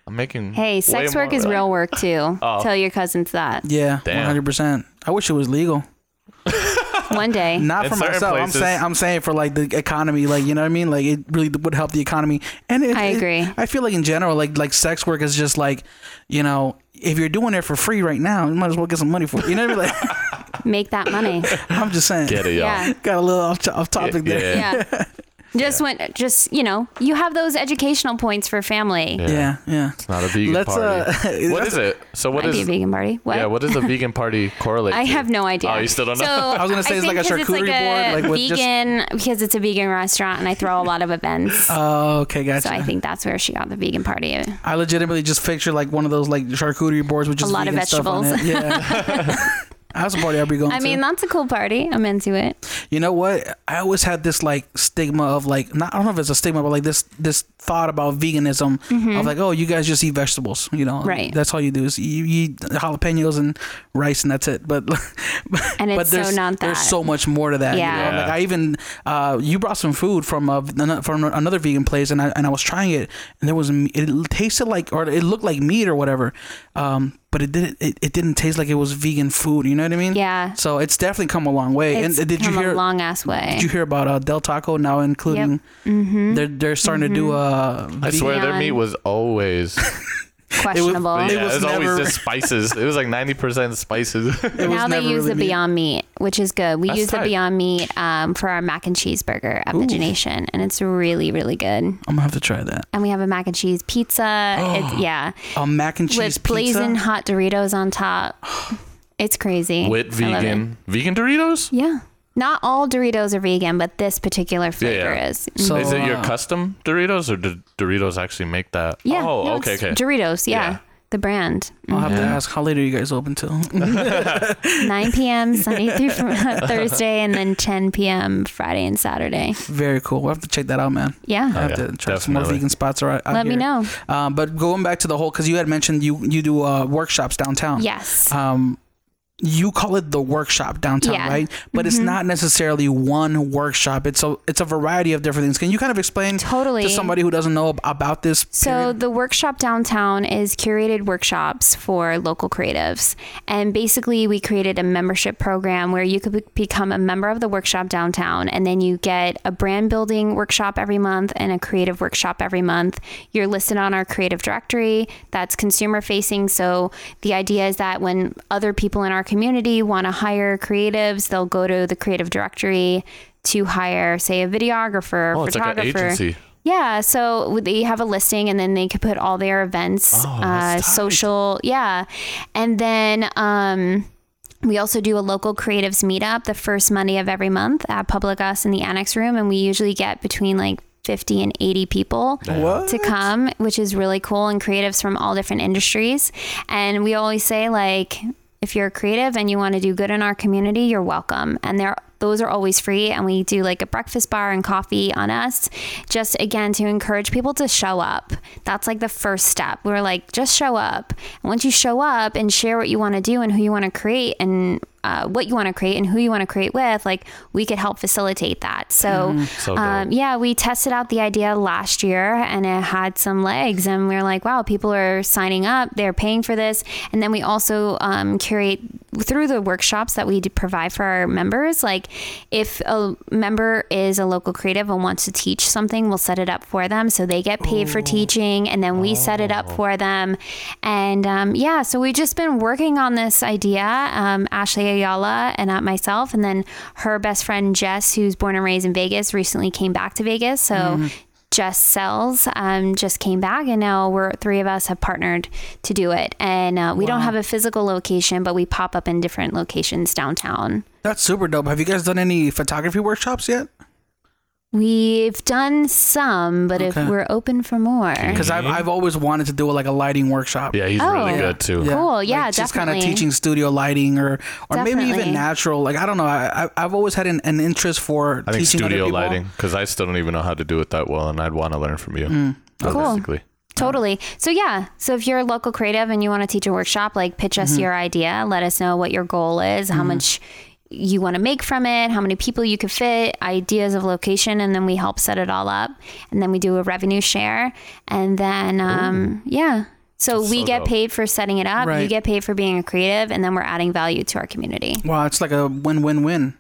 "I'm making." Hey, sex work is like- real work too. Oh. Tell your cousins that yeah, 100. percent I wish it was legal. one day. Not In for myself. places. I'm saying I'm saying for like the economy, like you know what I mean. Like it really would help the economy. And it, I it- agree. I feel like in general, like like sex work is just like, you know, if you're doing it for free right now, you might as well get some money for it. You know what I mean? Like Make that money. I'm just saying. Get it, y'all. Yeah. Got a little off, off topic Yeah, there. yeah. Yeah. Just when, just you know, you have those educational points for family. Yeah. Yeah, yeah. It's not a vegan Let's party. uh. what is it? So what Might be a vegan party. What? Yeah, what does the vegan party correlate? I to? have no idea. Oh, you still don't know? So I was gonna say it's think like a 'cause it's charcuterie a board, like with just- vegan because it's a vegan restaurant and I throw a lot of events. Oh, okay, gotcha. so I think that's where she got the vegan party. I legitimately just picture like one of those like charcuterie boards with just a lot of vegan stuff on it. Yeah. That's a party I'd be going I to. mean, that's a cool party. I'm into it. You know what? I always had this like stigma of like not I don't know if it's a stigma, but like this this thought about veganism of like, oh, you guys just eat vegetables, you know? Mm-hmm. Right. That's all you do is you, you eat jalapenos and rice and that's it. But And but it's so there's not there's that. so much more to that. you Yeah. know? Like I even uh, you brought some food from a from another vegan place and I and I was trying it and there was m- it tasted like or it looked like meat or whatever. Um, but it didn't it, it didn't taste like it was vegan food. You know what I mean? Yeah. So it's definitely come a long way. It's and did you come hear a long ass way. did you hear about uh, Del Taco now including? Mm-hmm. They're they're starting to do uh, I swear their meat was always questionable. It yeah, was it was never- always just spices. It was like ninety percent spices. It now they use really the me. Beyond Meat, which is good. We That's use the. Beyond Meat um, for our mac and cheese burger at VegeNation, and it's really, really good. I'm gonna have to try that. And we have a mac and cheese pizza. it's yeah, A mac and cheese with blazing hot Doritos on top. It's crazy. With I vegan vegan Doritos. Yeah. Not all Doritos are vegan, but this particular flavor yeah. is. So, Is it your uh, custom Doritos or did Doritos actually make that? Yeah. Oh, no, okay, okay. Doritos, yeah. Yeah. The brand. I'll have to ask how late are you guys open till? 9 p.m. Sunday through Thursday, and then 10 p.m. Friday and Saturday. Very cool. We'll have to check that out, man. Yeah. I have yeah, to try some more vegan spots. All right, out Let me know. Um, but going back to the whole, because you had mentioned you you do uh, workshops downtown. Yes. Um, you call it the workshop downtown, Yeah. right? But it's Mhm. not necessarily one workshop. It's a it's a variety of different things. Can you kind of explain Totally. to somebody who doesn't know about this? So period? the workshop downtown is curated workshops for local creatives. And basically we created a membership program where you could be- become a member of the workshop downtown and then you get a brand building workshop every month and a creative workshop every month. You're listed on our creative directory that's consumer facing. So the idea is that when other people in our community want to hire creatives, they'll go to the creative directory to hire, say, a videographer, Oh, it's like an photographer. agency. Yeah, so they have a listing and then they could put all their events, Oh, uh, social, yeah. And then um, we also do a local creatives meetup the first Monday of every month at PublicUs in the Annex Room. And we usually get between like 50 and 80 people What? to come, which is really cool, and creatives from all different industries. And we always say, like, if you're creative and you want to do good in our community, you're welcome. And they're those are always free and we do like a breakfast bar and coffee on us just again to encourage people to show up. That's like the first step. We're like just show up. And once you show up and share what you want to do and who you want to create and uh, what you want to create and who you want to create with like we could help facilitate that. So, So um, yeah we tested out the idea last year and it had some legs and we are like wow people are signing up they're paying for this. And then we also um, curate through the workshops that we provide for our members like if a member is a local creative and wants to teach something we'll set it up for them. So they get paid for teaching and then we set it up for them. And um, yeah so we've just been working on this idea um, ashley ayala and uh, myself and then her best friend jess who's born and raised in vegas recently came back to vegas. So Jess Sells um, just came back, and now we're three of us have partnered to do it. And uh, we don't have a physical location, but we pop up in different locations downtown. That's super dope. Have you guys done any photography workshops yet? We've done some, but Okay. if we're open for more, Because I've, I've always wanted to do like a lighting workshop. Yeah, he's Oh. really Yeah. good too. Cool, yeah, like just kind of teaching studio lighting or or maybe even natural. Like I don't know. I, I I've always had an, an interest for I think teaching other studio people. lighting because I still don't even know how to do it that well, and I'd want to learn from you. Mm. Cool. Totally. So yeah. So if you're a local creative and you want to teach a workshop, like pitch Mm-hmm. us your idea. Let us know what your goal is, how much you want to make from it, how many people you could fit, ideas of location, and then we help set it all up. And then we do a revenue share. And then um, yeah. So That's we so get dope. paid for setting it up. You get paid for being a creative, and then we're adding value to our community. Wow, it's like a win-win-win.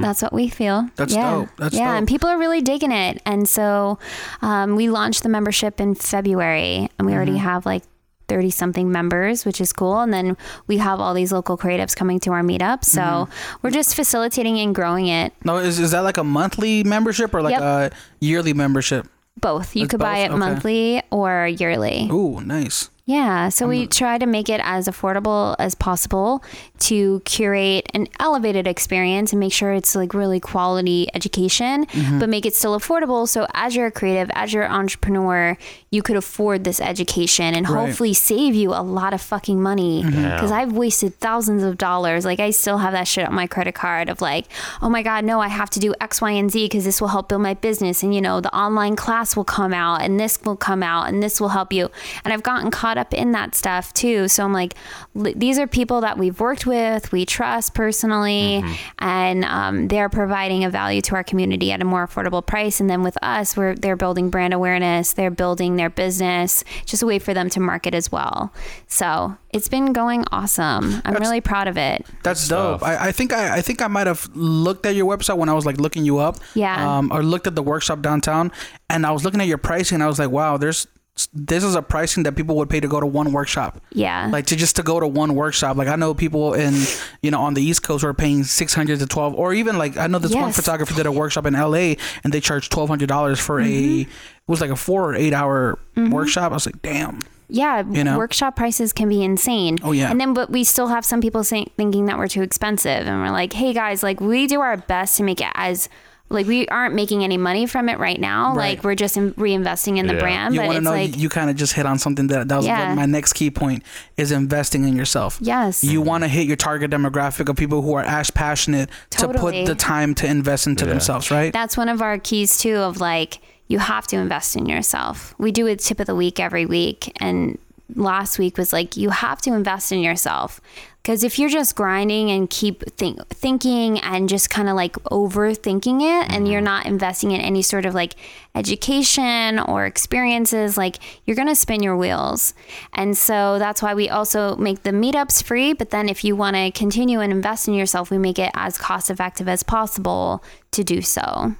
That's what we feel. Mm-hmm. That's yeah. dope. That's yeah, dope. and people are really digging it. And so um, we launched the membership in February, and we already Mm-hmm. have like 30 something members, which is cool. And then we have all these local creatives coming to our meetup. So Mm-hmm. we're just facilitating and growing it. No, is is that like a monthly membership or like Yep. a yearly membership? Both. You It's could buy it Okay. monthly or yearly. Ooh, nice. Yeah, so we try to make it as affordable as possible to curate an elevated experience and make sure it's like really quality education, Mm-hmm. but make it still affordable. So as you're a creative, as you're an entrepreneur, you could afford this education and Right. Mm-hmm. hopefully save you a lot of fucking money. Because I've wasted thousands of dollars. Like I still have that shit on my credit card of like, oh my god, no, I have to do X, Y, and Z because this will help build my business. And you know, the online class will come out and this will come out and this will help you. And I've gotten caught up in that stuff too. So I'm like, li- these are people that we've worked with, we trust personally, and um, they're providing a value to our community at a more affordable price. And then with us, we're they're building brand awareness, they're building their business, just a way for them to market as well. So it's been going awesome. I'm really proud of it. That's dope. I, I think I, I think I might have looked at your website when I was like looking you up. Yeah. Um, or looked at the workshop downtown, and I was looking at your pricing, and I was like, wow, there's this is a pricing that people would pay to go to one workshop. Yeah. Like to just to go to one workshop. Like I know people in you know on the East Coast who are paying six hundred to twelve, or even like I know this one photographer did a workshop in L.A. and they charged twelve hundred dollars for Mm-hmm. a it was like a four or eight hour workshop. I was like, damn. yeah, you know? workshop prices can be insane. Oh, yeah. And then, but we still have some people saying, thinking that we're too expensive, and we're like, hey guys, like we do our best to make it as like we aren't making any money from it right now. Right. Like we're just in, reinvesting in the Yeah. brand, You but want to it's know? like you kind of just hit on something that that was Yeah. my next key point is investing in yourself. yes, You want to hit your target demographic of people who are as passionate to put the time to invest into Yeah. themselves, right? that's one of our keys too of like you have to invest in yourself we do a tip of the week every week and last week was like you have to invest in yourself because if you're just grinding and keep think, thinking and just kind of like overthinking it and you're mm-hmm. not investing in any sort of like education or experiences like you're going to spin your wheels and so that's why we also make the meetups free but then if you want to continue and invest in yourself we make it as cost effective as possible to do so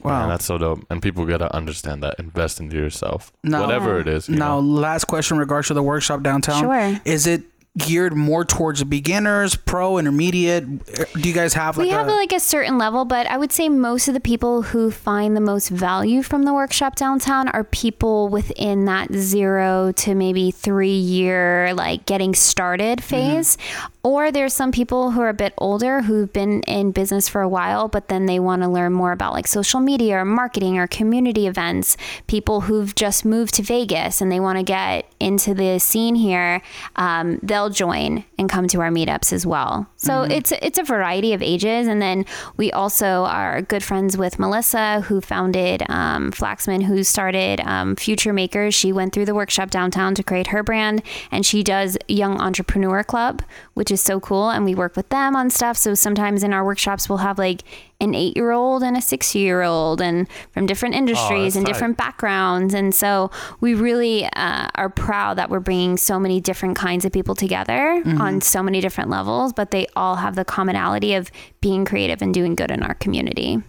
wow. Man, that's so dope. And people gotta understand that. Invest into yourself. No. Whatever it is. Now, know? last question in regards to the workshop downtown. Sure. Is it geared more towards beginners, pro, intermediate? Do you guys have like we have a, like a certain level, but I would say most of the people who find the most value from the workshop downtown are people within that zero to maybe three year, like getting started phase. Or there's some people who are a bit older who've been in business for a while, but then they want to learn more about like social media or marketing or community events. People who've just moved to Vegas and they want to get into the scene here, um, they'll join and come to our meetups as well. So it's it's a variety of ages, and then we also are good friends with Melissa, who founded um, Flaxman, who started um, Future Makers. She went through the workshop downtown to create her brand, and she does Young Entrepreneur Club, which is so cool. And we work with them on stuff. So sometimes in our workshops, we'll have like an eight year old and a six year old, and from different industries that's and tight. different backgrounds. And so we really uh, are proud that we're bringing so many different kinds of people together on so many different levels, but they all have the commonality of being creative and doing good in our community.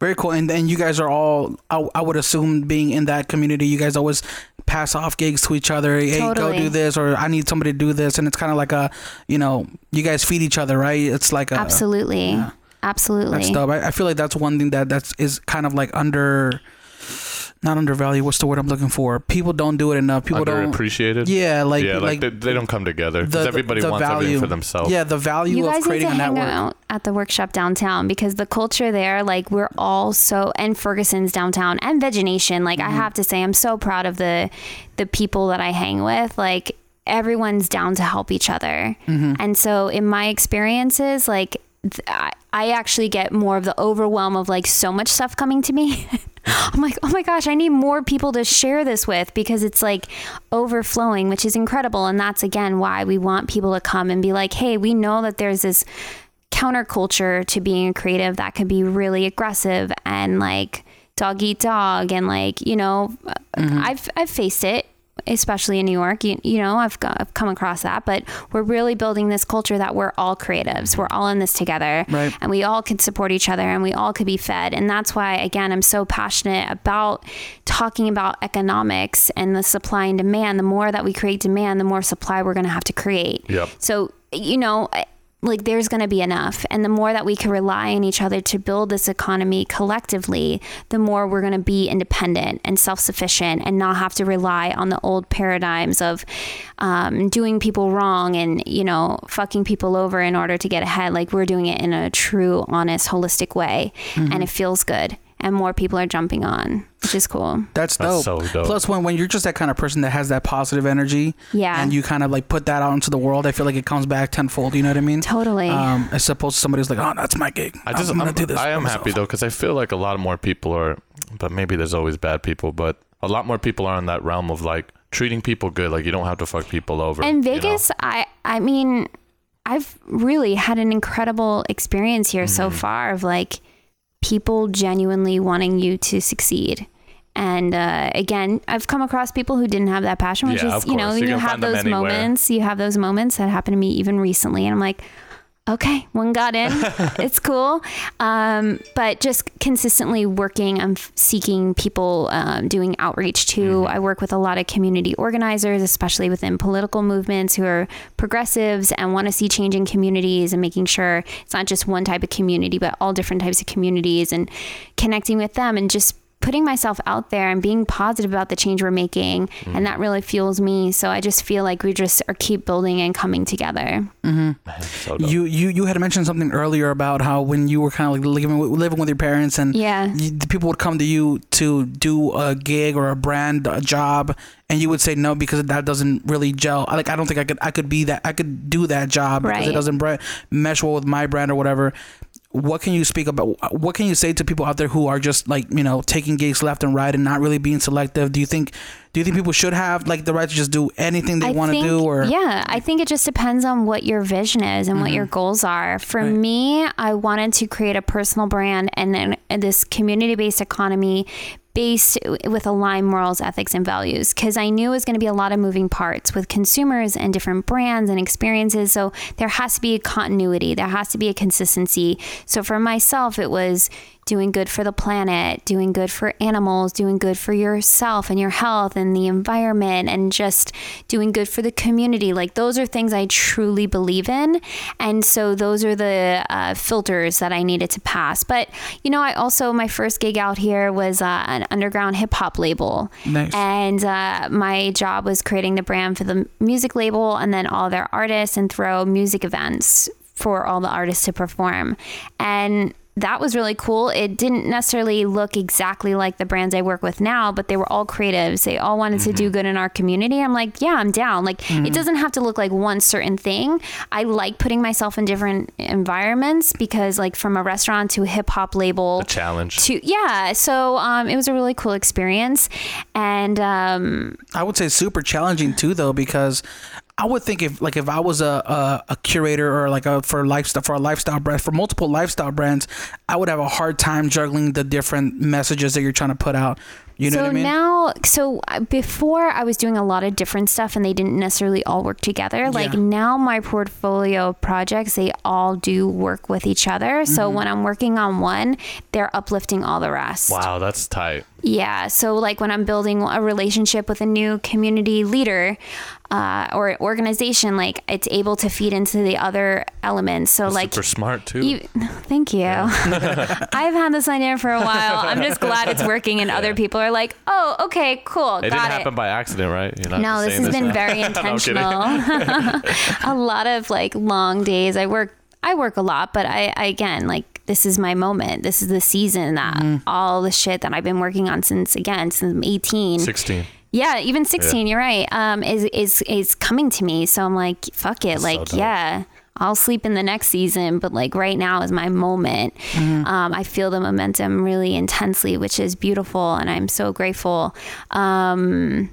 very cool? And then you guys are all, I, I would assume, being in that community, you guys always pass off gigs to each other. Hey, go do this, or I need somebody to do this, and it's kind of like a, you know, you guys feed each other, right? It's like a, Absolutely. Absolutely. That's dope. I, I feel like that's one thing that that's is kind of like under, not undervalued. What's the word I'm looking for? People don't do it enough. People don't. Underappreciated. Yeah, like yeah, like like, they, they don't come together because the- everybody the wants value everything for themselves. Yeah, the value you of guys need creating to a hang network. out at the workshop downtown because the culture there, like we're all so, and Ferguson's downtown and VegeNation. Like Mm-hmm. I have to say, I'm so proud of the the people that I hang with. Like everyone's down to help each other, Mm-hmm. and so in my experiences, like. Th- I, I actually get more of the overwhelm of like so much stuff coming to me. I'm like, oh my gosh, I need more people to share this with because it's like overflowing, which is incredible. And that's again why we want people to come and be like, hey, we know that there's this counterculture to being a creative that could be really aggressive and like dog eat dog and like you know mm-hmm. I've I've faced it especially in New York you, you know I've, got, I've come across that but we're really building this culture that we're all creatives. We're all in this together. Right. and we all could support each other and we all could be fed. And that's why again I'm so passionate about talking about economics and the supply and demand. The more that we create demand the more supply we're going to have to create. Yep. so, you know, like there's going to be enough. And the more that we can rely on each other to build this economy collectively, the more we're going to be independent and self sufficient and not have to rely on the old paradigms of um, doing people wrong and, you know, fucking people over in order to get ahead. Like we're doing it in a true, honest, holistic way. And it feels good. And more people are jumping on, which is cool. That's That's dope. so dope. Plus, when, when you're just that kind of person that has that positive energy, Yeah. and you kind of like put that out into the world, I feel like it comes back tenfold. You know what I mean? Totally. Um, as opposed to somebody's like, oh, that's my gig. I just I'm gonna I'm, do this. I am for happy though because I feel like a lot more people are, but maybe there's always bad people, but a lot more people are in that realm of like treating people good. Like you don't have to fuck people over. And you know? Vegas, I I mean, I've really had an incredible experience here so Mm-hmm. far of like people genuinely wanting you to succeed. And uh, again, I've come across people who didn't have that passion, which Yeah, is, you know. You you have those moments. You have those moments that happened to me even recently, and I'm like, okay, one got in. it's cool. Um, but just consistently working, I'm seeking people, um, doing outreach too. I work with a lot of community organizers, especially within political movements who are progressives and want to see change in communities and making sure it's not just one type of community, but all different types of communities and connecting with them and just putting myself out there and being positive about the change we're making and mm-hmm. that really fuels me. So i just feel like we just are keep building and coming together. Man, mm-hmm. so. You, you you had mentioned something earlier about how when you were kind of like living with, living with your parents and Yeah. you, the people would come to you to do a gig or a brand a job and you would say no because that doesn't really gel. I- like I don't think I could I could be that I could do that job because it doesn't bre- mesh well with my brand or whatever what can you speak about what can you say to people out there who are just like you know taking gigs left and right and not really being selective? Do you think do you think people should have like the right to just do anything they want to do or? Yeah i think it just depends on what your vision is and what mm-hmm. your goals are. For Right. me i wanted to create a personal brand and then this community-based economy based with aligned morals ethics and values because i knew it was going to be a lot of moving parts with consumers and different brands and experiences. So there has to be a continuity. There has to be a consistency. So for myself it was doing good for the planet, doing good for animals, doing good for yourself and your health and the environment, and just doing good for the community. Like, those are things I truly believe in. And so, those are the uh, filters that I needed to pass. But, you know, I also, my first gig out here was uh, an underground hip hop label. Nice. And uh, my job was creating the brand for the music label and then all their artists and throw music events for all the artists to perform. And that was really cool. It didn't necessarily look exactly like the brands I work with now, but they were all creatives. They all wanted to do good in our community. I'm like, yeah, I'm down. Like, it doesn't have to look like one certain thing. I like putting myself in different environments because, like, from a restaurant to a hip hop label a challenge. to yeah. So um, it was a really cool experience, and um, I would say super challenging too, though, because I would think if like if I was a a, a curator or like a for lifestyle for a lifestyle brand for multiple lifestyle brands, I would have a hard time juggling the different messages that you're trying to put out. You know so what I mean? now, so uh, before I was doing a lot of different stuff and they didn't necessarily all work together. Like Yeah. now, my portfolio of projects, they all do work with each other. Mm-hmm. So when I'm working on one, they're uplifting all the rest. Wow, that's tight. Yeah. So like when I'm building a relationship with a new community leader uh, or organization, like it's able to feed into the other elements. So like Super smart too. you, thank you. I've had this idea for a while. I'm just glad it's working, and other people are like, "Oh, okay, cool, it didn't got happen it." by accident, right? No, this has been now. very No, I'm kidding. intentional. a lot of like long days. I work. I work a lot, but I, I again like this is my moment. This is the season that Mm-hmm. all the shit that I've been working on since again since I'm 18. 16. Yeah, even 16, you're right. Um, is is is coming to me. So I'm like, fuck it. like, dope. yeah, I'll sleep in the next season, but like right now is my moment. Um, I feel the momentum really intensely, which is beautiful, and I'm so grateful. Um,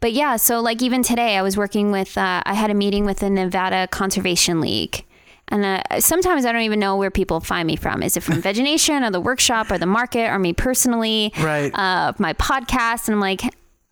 but yeah, so like even today, I was working with. Uh, I had a meeting with the Nevada Conservation League. And uh, sometimes I don't even know where people find me from. Is it from VegeNation or the workshop or the market or me personally? Right. Uh, my podcast, and I'm like,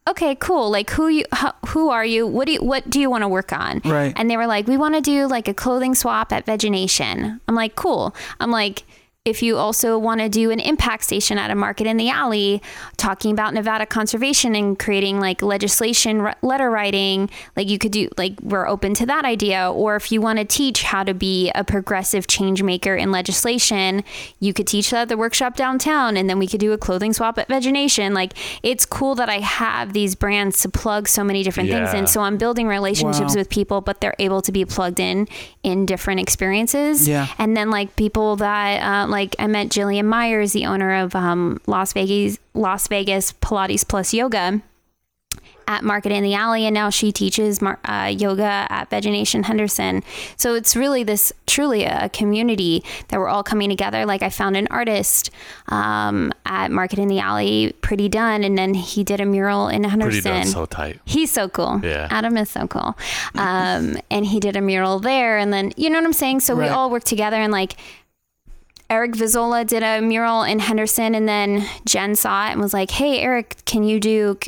okay, cool. Like, who you? How, who are you? What do you? What do you want to work on? Right. And they were like, we want to do like a clothing swap at VegeNation. I'm like, cool. I'm like. If you also want to do an impact station at a market in the alley, talking about Nevada conservation and creating like legislation, r- letter writing, like you could do, like we're open to that idea. Or if you want to teach how to be a progressive change maker in legislation, you could teach that at the workshop downtown, and then we could do a clothing swap at VegeNation. Like it's cool that I have these brands to plug so many different things Yeah. in. So I'm building relationships Wow. with people, but they're able to be plugged in in different experiences. Yeah. And then like people that uh, like I met Jillian Myers, the owner of um, Las Vegas Las Vegas Pilates Plus Yoga at Market in the Alley, and now she teaches mar- uh, yoga at VegeNation Henderson. So it's really this truly a community that we're all coming together. Like I found an artist um, at Market in the Alley, Pretty Done, and then he did a mural in Pretty Henderson. done so tight. He's so cool. Yeah. Adam is so cool. Um, and he did a mural there. And then, you know what I'm saying? So Right. we all work together and like, Eric Vozzola did a mural in Henderson, and then Jen saw it and was like, "Hey, Eric, can you do?"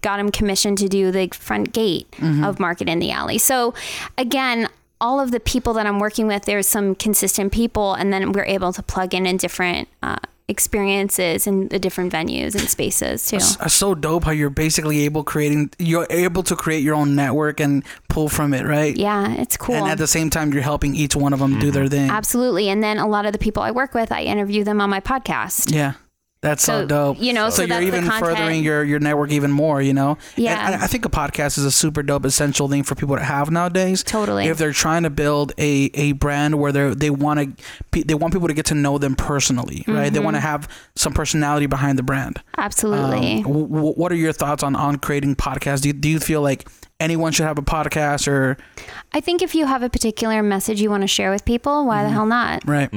Got him commissioned to do the front gate of Market in the Alley. So, again, all of the people that I'm working with, there's some consistent people, and then we're able to plug in in different uh, experiences and the different venues and spaces too. It's, it's so dope how you're basically able creating you're able to create your own network and pull from it, right? Yeah, it's cool. And at the same time, you're helping each one of them do their mm-hmm. thing. Absolutely. And then a lot of the people I work with, I interview them on my podcast. Yeah. That's so, So, dope. you know, so, so you're that's the even furthering your, your network even more, you know? Yeah. And I, I think a podcast is a super dope, essential thing for people to have nowadays. Totally. If they're trying to build a, a brand where they they want to they want people to get to know them personally, right? They want to Mm-hmm. have some personality behind the brand. Absolutely. Um, w- w- what are your thoughts on on creating podcasts? Do you, do you feel like anyone should have a podcast or I think if you have a particular message you want to share with people, why the Mm-hmm. hell not? right?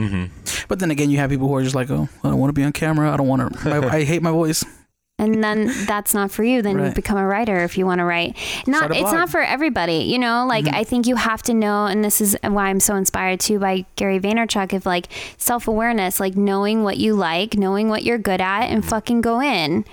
But then again, you have people who are just like, oh, I don't want to be on camera. I don't want to. I hate my voice. And then that's not for you. Then you become a writer if you want to write. Not it's. Mm-hmm. not for everybody, you know. Like I think you have to know, and this is why I'm so inspired too by Gary Vaynerchuk of like self awareness, like knowing what you like, knowing what you're good at, and fucking go in.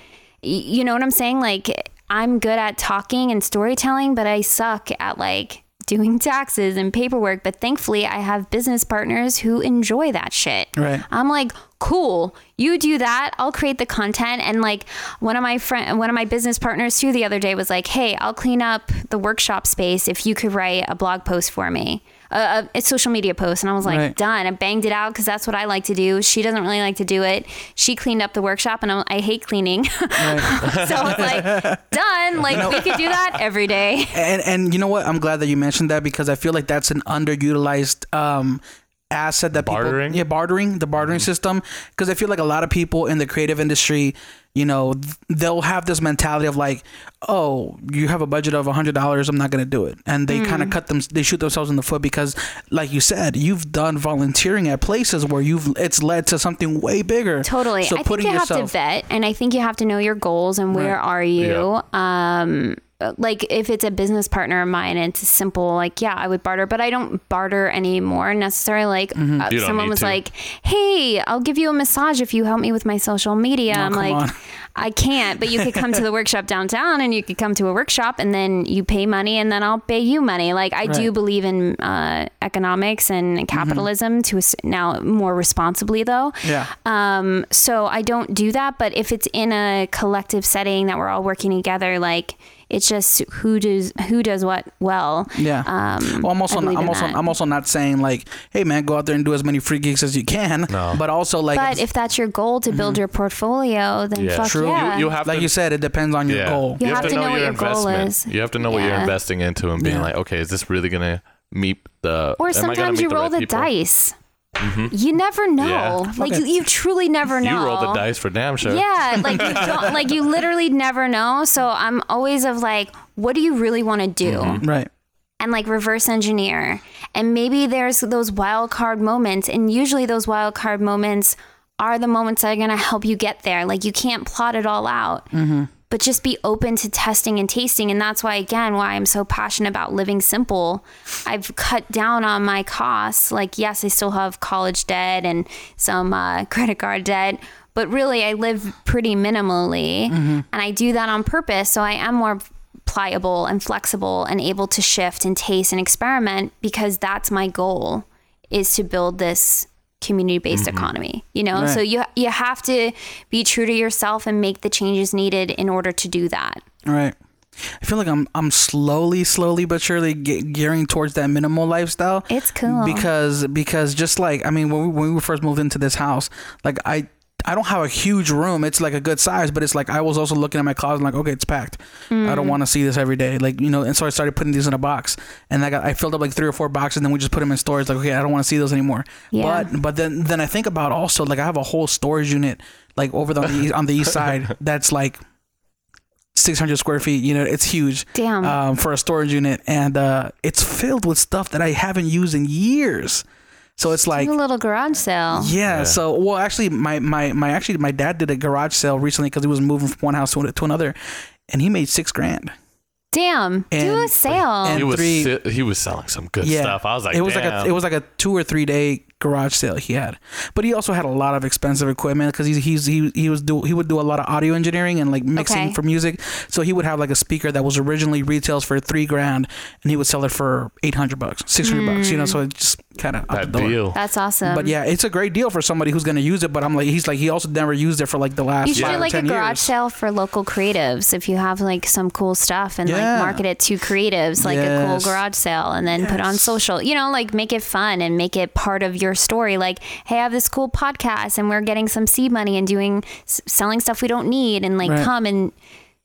You know what I'm saying? Like I'm good at talking and storytelling, but I suck at like doing taxes and paperwork. But thankfully, I have business partners who enjoy that shit. Right. I'm like, cool. You do that. I'll create the content. And like one of my friend, one of my business partners too, the other day was like, hey, I'll clean up the workshop space if you could write a blog post for me, a, a, social media post. And I was like, Right. done. I banged it out because that's what I like to do. She doesn't really like to do it. She cleaned up the workshop, and I'm, I hate cleaning. so it's like done. Like we could do that every day. And and you know what? I'm glad that you mentioned that because I feel like that's an underutilized um asset that Bartering? people yeah bartering the bartering system because I feel like a lot of people in the creative industry you know they'll have this mentality of like oh you have a budget of a hundred dollars I'm not gonna do it and they Mm. kind of cut them they shoot themselves in the foot because like you said you've done volunteering at places where you've it's led to something way bigger Totally. so I think putting you have to yourself vet, and I think you have to know your goals and where Right. are you. Um, like if it's a business partner of mine, it's simple. Like, yeah, I would barter, but I don't barter anymore necessarily. Like, Mm-hmm. uh, someone was to. like, "Hey, I'll give you a massage if you help me with my social media." I'm like, on. I can't, but you could come to the workshop downtown, and you could come to a workshop, and then you pay money, and then I'll pay you money. Like, I do Right. Mm-hmm. believe in uh, economics and capitalism to now more responsibly, though. yeah Um, so I don't do that, but if it's in a collective setting that we're all working together, like it's just who does who does what well. Yeah. Um, well, I'm also I believe I'm also that. I'm also not saying like, hey man, go out there and do as many free gigs as you can. No. But also like, but if that's your goal to build your portfolio, then Yeah. fuck True. yeah. You, you have like to you said, it depends on your yeah. goal. You have to know what your goal is. You have to know what you're investing into and being Yeah. like, okay, is this really gonna meet the? or am I gonna sometimes meet you the roll right the people? Dice. You never know. Yeah. Like you, you truly never know. You roll the dice for damn sure. Yeah, like you don't, like you literally never know. So I'm always of like, what do you really want to do? Mm-hmm. Right. and like reverse engineer. And maybe there's those wild card moments. And usually those wild card moments are the moments that are going to help you get there. Like you can't plot it all out, mm-hmm. But just be open to testing and tasting. And that's why, again, why I'm so passionate about living simple. I've cut down on my costs. Like, yes, I still have college debt and some uh, credit card debt. But really, I live pretty minimally, and I do that on purpose. So I am more pliable and flexible and able to shift and taste and experiment because that's my goal is to build this community-based mm-hmm. economy you know so you you have to be true to yourself and make the changes needed in order to do that Right. I feel like I'm I'm slowly, slowly but surely ge- gearing towards that minimal lifestyle. It's cool. because because just like I mean when we, when we first moved into this house, like I I don't have a huge room. It's like a good size, but it's like I was also looking at my closet like okay, it's packed. I Mm. don't want to see this every day. Like you know, and so I started putting these in a box, and I got I filled up like three or four boxes, and then we just put them in storage. Like okay, I don't want to see those anymore. Yeah. But but then then I think about also like I have a whole storage unit like over the, on the east, on the east side that's like 600 square feet. You know, it's huge. Damn. Um, for a storage unit, and uh, it's filled with stuff that I haven't used in years. So it's like, a little garage sale yeah, Yeah. So well, actually, my my my actually my dad did a garage sale recently because he was moving from one house to, to another, and he made six grand. Damn. Do And- a sale. and- he was three- si- he was selling some good Yeah, stuff. I was like, it was Damn. like a it was like a two or three day garage sale he had, but he also had a lot of expensive equipment because he's he's he he was do he would do a lot of audio engineering and like mixing Okay. for music. So he would have like a speaker that was originally retails for three grand, and he would sell it for eight hundred bucks, six hundred bucks. You know, mm. so it just kind of that deal. That's awesome. But yeah, it's a great deal for somebody who's gonna use it. But I'm like, he's like, he also never used it for like the last you should five do or like a garage years. sale for local creatives if you have like some cool stuff and Yeah. like market it to creatives like a cool garage sale and then put on social you know like make it fun and make it part of your story like hey i have this cool podcast and we're getting some seed money and doing s- selling stuff we don't need and like Right. come and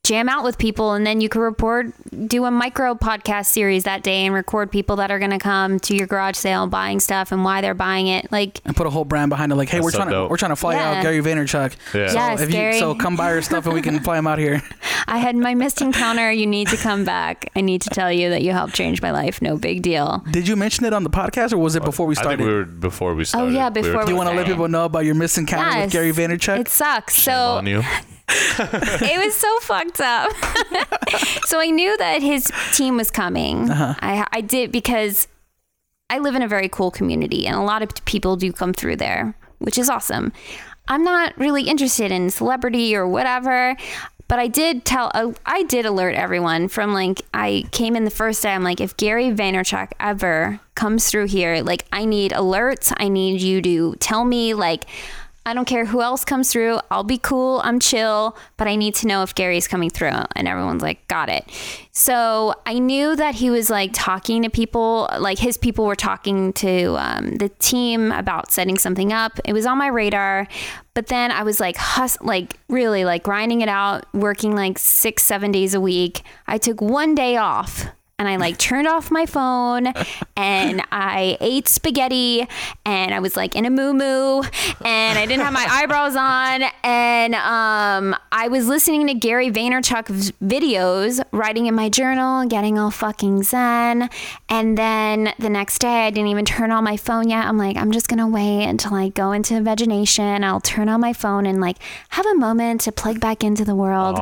jam out with people and then you could report do a micro podcast series that day and record people that are going to come to your garage sale buying stuff and why they're buying it like and put a whole brand behind it. Like, hey, we're so trying to we're trying to fly Yeah. out Gary Vaynerchuk. Yeah. So Yes, if you, So come buy your stuff and we can fly him out here. I had my missed encounter. You need to come back. I need to tell you that you helped change my life. No big deal. Did you mention it on the podcast or was it uh, before we I started? Oh, think we were before we started. Oh yeah, we were before Do you want to let people know about your missing encounters with Gary Vaynerchuk? It sucks. Shame So on you. It was so fucked up. so I knew that his team was coming. Uh-huh. I, I did because I live in a very cool community and a lot of people do come through there, which is awesome. I'm not really interested in celebrity or whatever. But I did tell, uh, I did alert everyone from like, I came in the first day. I'm like, if Gary Vaynerchuk ever comes through here, like, I need alerts. I need you to tell me, like, I don't care who else comes through. I'll be cool. I'm chill, but I need to know if Gary's coming through. And everyone's like, got it. So I knew that he was like talking to people, like his people were talking to um, the team about setting something up. It was on my radar. But then I was like, hus- like really like grinding it out, working like six, seven days a week. I took one day off and I like turned off my phone and I ate spaghetti and I was like in a moo moo and I didn't have my eyebrows on and um, I was listening to Gary Vaynerchuk's videos, writing in my journal, getting all fucking zen. And then the next day I didn't even turn on my phone yet. I'm like, I'm just gonna wait until I go into VegeNation. I'll turn on my phone and like have a moment to plug back into the world.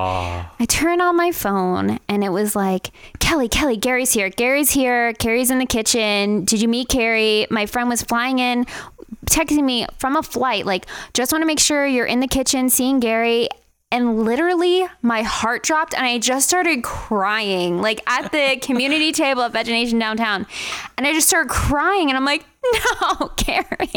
I turn on my phone and it was like, Kelly, Kelly, Gary's here. Gary's here. Gary's in the kitchen. Did you meet Gary? My friend was flying in, texting me from a flight, like, just want to make sure you're in the kitchen seeing Gary. And literally, my heart dropped and I just started crying, like at the community table at VegeNation downtown. And I just started crying and I'm like, no, Gary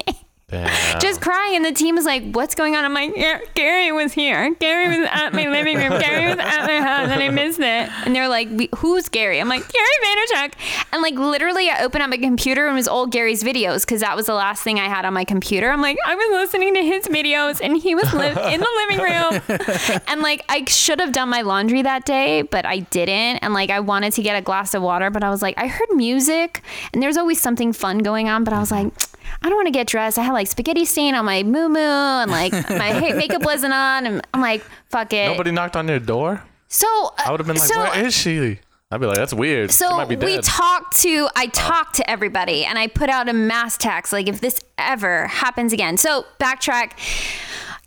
Just crying and the team was like what's going on? I'm like "Yeah, gary was here. Gary was at my living room. Gary was at my house and i missed it. And they're like who's gary? I'm like gary vaynerchuk. And like literally i opened up my computer and it was old gary's videos because that was the last thing i had on my computer. I'm like i was listening to his videos and he was li- in the living room. And like i should have done my laundry that day but i didn't. And like i wanted to get a glass of water but i was like i heard music and there's always something fun going on. But i was like I don't want to get dressed. I had like spaghetti stain on my moo moo and like my ha- makeup wasn't on. And I'm like, fuck it. Nobody knocked on your door. so uh, I would have been like, so, "Where is she?" I'd be like, "That's weird. she so might be we talked to I oh. talked to everybody and I put out a mass text like if this ever happens again. So backtrack.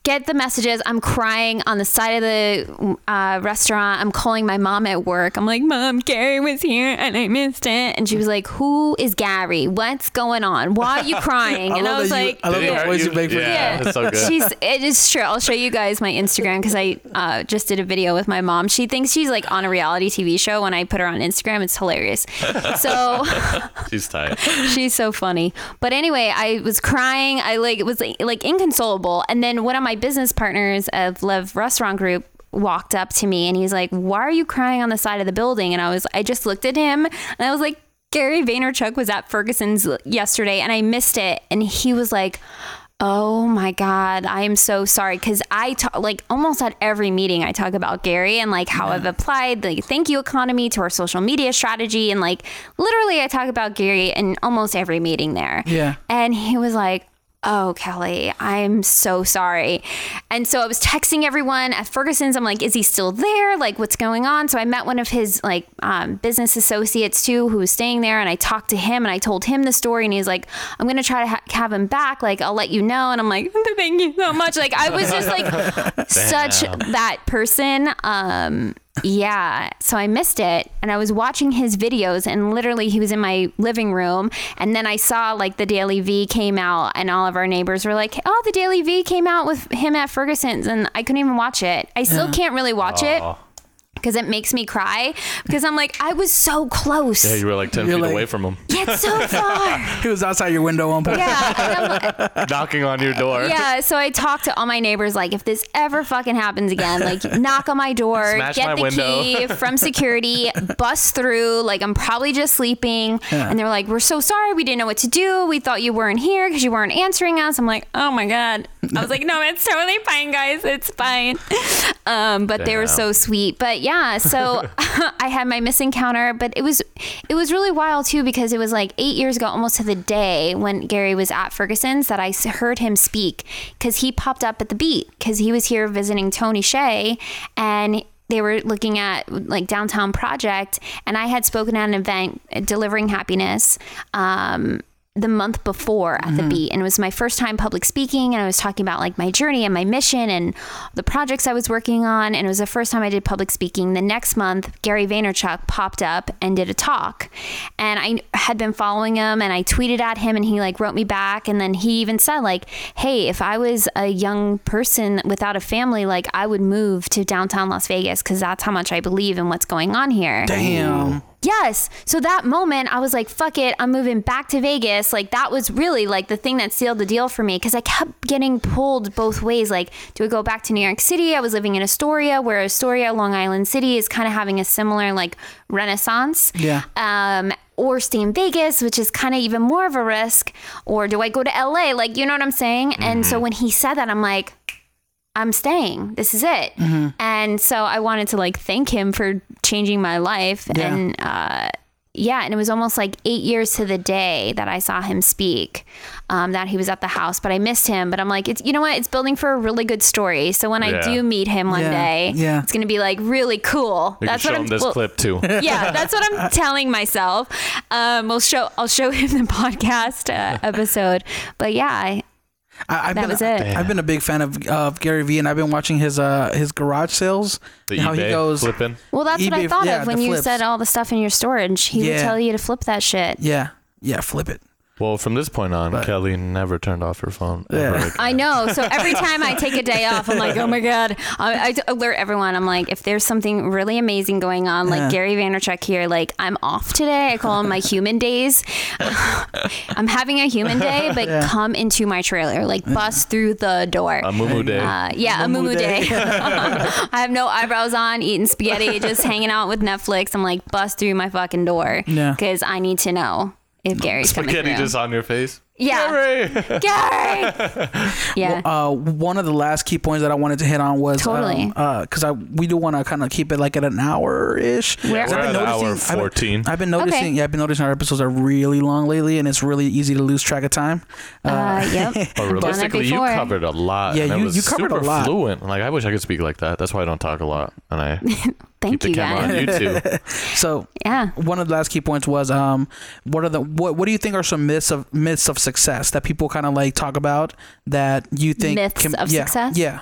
Get the messages. I'm crying on the side of the uh, restaurant. I'm calling my mom at work. I'm like, Mom, Gary was here and I missed it. And she was like, Who is Gary? What's going on? Why are you crying? I and I was that you- like, I love Did the voice you make for Yeah, Yeah. it's so good. She's it is true. I'll show you guys my Instagram because I uh, just did a video with my mom. She thinks she's like on a reality TV show when I put her on Instagram. It's hilarious. So She's tight. she's so funny. But anyway, I was crying. I like it was like, like inconsolable. And then one of my business partners of Love Restaurant Group walked up to me and he's like, "Why are you crying on the side of the building?" And I was I just looked at him and I was like, "Gary Vaynerchuk was at Ferguson's yesterday and I missed it." And he was like, Oh my God, I am so sorry. Cause I talk like almost at every meeting, I talk about Gary and like how I've applied the thank you economy to our social media strategy. And like literally, I talk about Gary in almost every meeting there. Yeah. And he was like, Oh, Kelly, I'm so sorry. And so I was texting everyone at Ferguson's. I'm like, is he still there? Like, what's going on? So I met one of his like um, business associates too, who was staying there. And I talked to him and I told him the story. And he's like, I'm going to try to ha- have him back. Like, I'll let you know. And I'm like, thank you so much. Like, I was just like such that person. Um, yeah. So I missed it and I was watching his videos and literally he was in my living room and then I saw like the DailyVee came out and all of our neighbors were like, "Oh, the DailyVee came out with him at Ferguson's." And I couldn't even watch it. I still Yeah. can't really watch it Aw. Because it makes me cry because I'm like, I was so close. Yeah, you were like 10 You're feet like- away from him, Yeah, it's so far. He was outside your window one point. yeah. And I'm like, knocking on your door. yeah, so I talked to all my neighbors like, if this ever fucking happens again, like knock on my door, Smash get my the window. key from security, bust through. Like I'm probably just sleeping, Yeah. and they're like, "We're so sorry, we didn't know what to do. We thought you weren't here because you weren't answering us." I'm like, "Oh my god." I was like, "No, it's totally fine, guys. It's fine." Um, but they were so sweet. But yeah, so I had my missing counter, but it was it was really wild too because it was like eight years ago, almost to the day when Gary was at Ferguson's that I heard him speak because he popped up at the beat because he was here visiting Tony Hsieh and. They were looking at like downtown project, and I had spoken at an event, delivering happiness, um, the month before at the mm-hmm. beat and it was my first time public speaking and I was talking about like my journey and my mission and the projects I was working on and it was the first time I did public speaking. The next month Gary Vaynerchuk popped up and did a talk and I had been following him and I tweeted at him and he like wrote me back and then he even said like hey if I was a young person without a family like I would move to downtown Las Vegas cuz that's how much I believe in what's going on here. Damn. Yes. So that moment, I was like, fuck it. I'm moving back to Vegas. Like, that was really like the thing that sealed the deal for me because I kept getting pulled both ways. Like, do I go back to New York City? I was living in Astoria, where Astoria, Long Island City, is kind of having a similar like renaissance. Yeah. Um, or stay in Vegas, which is kind of even more of a risk. Or do I go to LA? Like, you know what I'm saying? And so when he said that, I'm like, I'm staying. This is it. Mm-hmm. And so I wanted to like thank him for changing my life. Yeah. And uh, yeah, and it was almost like eight years to the day that I saw him speak. Um, that he was at the house, but I missed him. But I'm like, it's you know what? It's building for a really good story. So when I do meet him one Yeah, day, yeah. it's gonna be like really cool. You That's can what I'm. him this well, clip too. yeah, that's what I'm telling myself. Um, we'll show. I'll show him the podcast uh, episode. But yeah, I, I, I've That been, was it. I've been a big fan of of Gary Vee, and I've been watching his uh his garage sales. The how eBay he goes. flipping. well, that's what I thought yeah, of when you flips. said all the stuff in your storage. He Yeah. would tell you to flip that shit. Yeah, yeah, flip it. Well, from this point on, But- Kelly never turned off her phone. Yeah. Ever again. I know. So every time I take a day off, I'm like, oh my God. I, I alert everyone. I'm like, if there's something really amazing going on, like Yeah. Gary Vaynerchuk here, like I'm off today. I call them my human days. I'm having a human day, but Yeah. come into my trailer, like bust through the door. A moo day. Uh, yeah, a Moo moo day. day. I have no eyebrows on, eating spaghetti, just hanging out with Netflix. I'm like, bust through my fucking door. Yeah. Because I need to know if Gary's coming Spaghetti through. just on your face. yeah. Gary! Gary! yeah. Uh, one of the last key points that I wanted to hit on was Totally. um, uh, because I we do want to kind of keep it like at an hour ish. We're- We're at hour 14. I've been noticing. Okay. Yeah, I've been noticing our episodes are really long lately, and it's really easy to lose track of time. Uh, yep. But realistically, you covered a lot. Yeah, and it you- was you covered a super lot. fluent. Like I wish I could speak like that. That's why I don't talk a lot, and I Thank keep the you camera on guys. YouTube. So Yeah. one of the last key points was um what are the what what do you think are some myths of myths of success that people kind of like talk about that you think Myths of yeah, success? Yeah.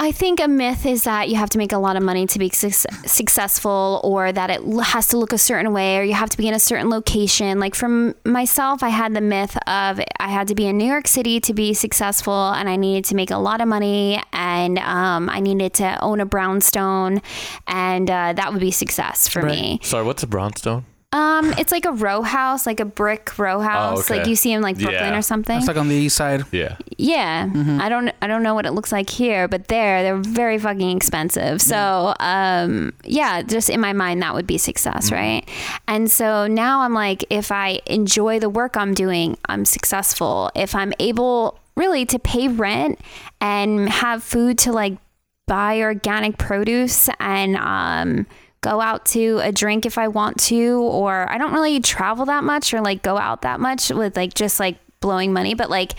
I think a myth is that you have to make a lot of money to be suc successful or that it has to look a certain way or you have to be in a certain location. Like from myself, I had the myth of I had to be in New York City to be successful and I needed to make a lot of money and um, I needed to own a brownstone and uh, that would be success for Right. me. Sorry, what's a brownstone? Um, it's like a row house, like a brick row house, okay. like you see in like Brooklyn Yeah. or something. It's like on the east side. Yeah. Yeah, I don't I don't know what it looks like here, but there they're very fucking expensive. So um, yeah, just in my mind that would be success, right? And so now I'm like, if I enjoy the work I'm doing, I'm successful. If I'm able really to pay rent and have food to like buy organic produce and um, go out to a drink if I want to, or I don't really travel that much or like go out that much with like just like blowing money. But like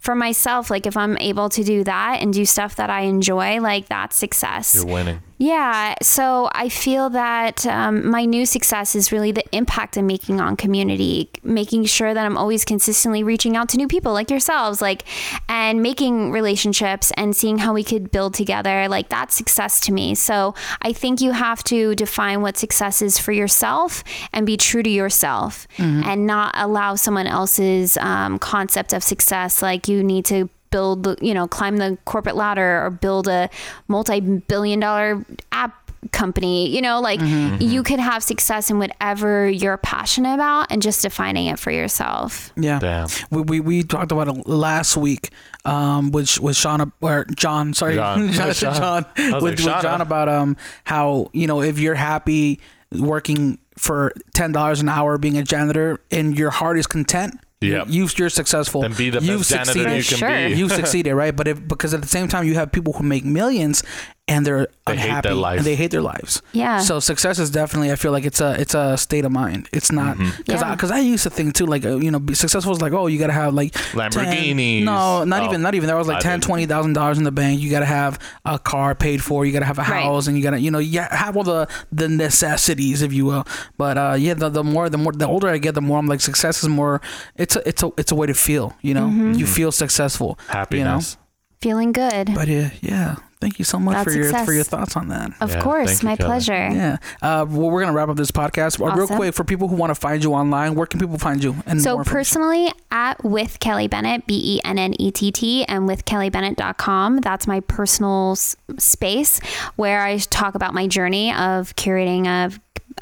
for myself, like if I'm able to do that and do stuff that I enjoy, like that's success. You're winning. Yeah, so I feel that um, my new success is really the impact I'm making on community, making sure that I'm always consistently reaching out to new people like yourselves, like, and making relationships and seeing how we could build together. Like, that's success to me. So I think you have to define what success is for yourself and be true to yourself and not allow someone else's um, concept of success. Like, you need to build, you know, climb the corporate ladder or build a multi-billion dollar app company. You know, like you could have success in whatever you're passionate about and just defining it for yourself. Yeah. Damn. We, we, we talked about it last week, um, which was Sean or John, sorry, John. John, John, with, like, with John about um how you know if you're happy working for ten dollars an hour being a janitor and your heart is content, Yep. you you're successful. Then be the You've best janitor succeeded. you can Sure. be. You've succeeded, right? But if because at the same time you have people who make millions and they're They hate unhappy their life. and they hate their lives. Yeah. So success is definitely I feel like it's a it's a state of mind. It's not Mm-hmm. because Yeah. I because I used to think too like uh, you know be successful is like oh you got to have like 10 no, not Oh, even not even. There was like I 10 twenty thousand dollars in the bank. You got to have a car paid for. You got to have a Right. house, and you got to you know you have all the the necessities, if you will. But uh, yeah, the, the more the more the older I get, the more I'm like success is more. It's a it's a it's a way to feel. You know, Mm-hmm. you feel successful. Happiness. Feeling good. But uh, yeah, thank you so much That's for your success. for your thoughts on that. of Yeah, course, thank you, my Kelly. pleasure. Yeah. Uh, well, we're gonna wrap up this podcast. Uh, Real Awesome. quick, for people who want to find you online, where can people find you? And So more information? personally, at with Kelly Bennett, B E N N E T T, and with kellybennett.com. That's my personal s- space where I talk about my journey of curating a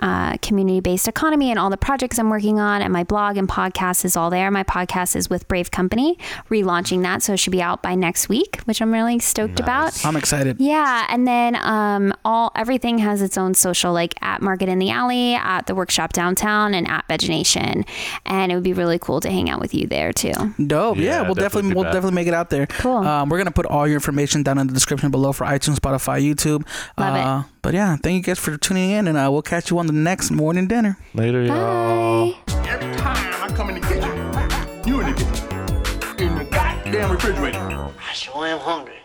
uh, community based economy and all the projects I'm working on. And my blog and podcast is all there. My podcast is with Brave Company, relaunching that. So it should be out by next week, which I'm really stoked about. I'm excited. Yeah, and then um, all everything has its own social, like at Market in the Alley, at the Workshop Downtown, and at VegeNation. And it would be really cool to hang out with you there too. Dope. Yeah, Yeah, we'll definitely definitely we'll definitely make it out there. Cool. Um, we're gonna put all your information down in the description below for iTunes, Spotify, YouTube. Love it. But yeah, thank you guys for tuning in, and uh, we'll catch you on the next morning dinner. Later, y'all. Every time I come in the kitchen, you in the kitchen. In the goddamn refrigerator. I sure am hungry.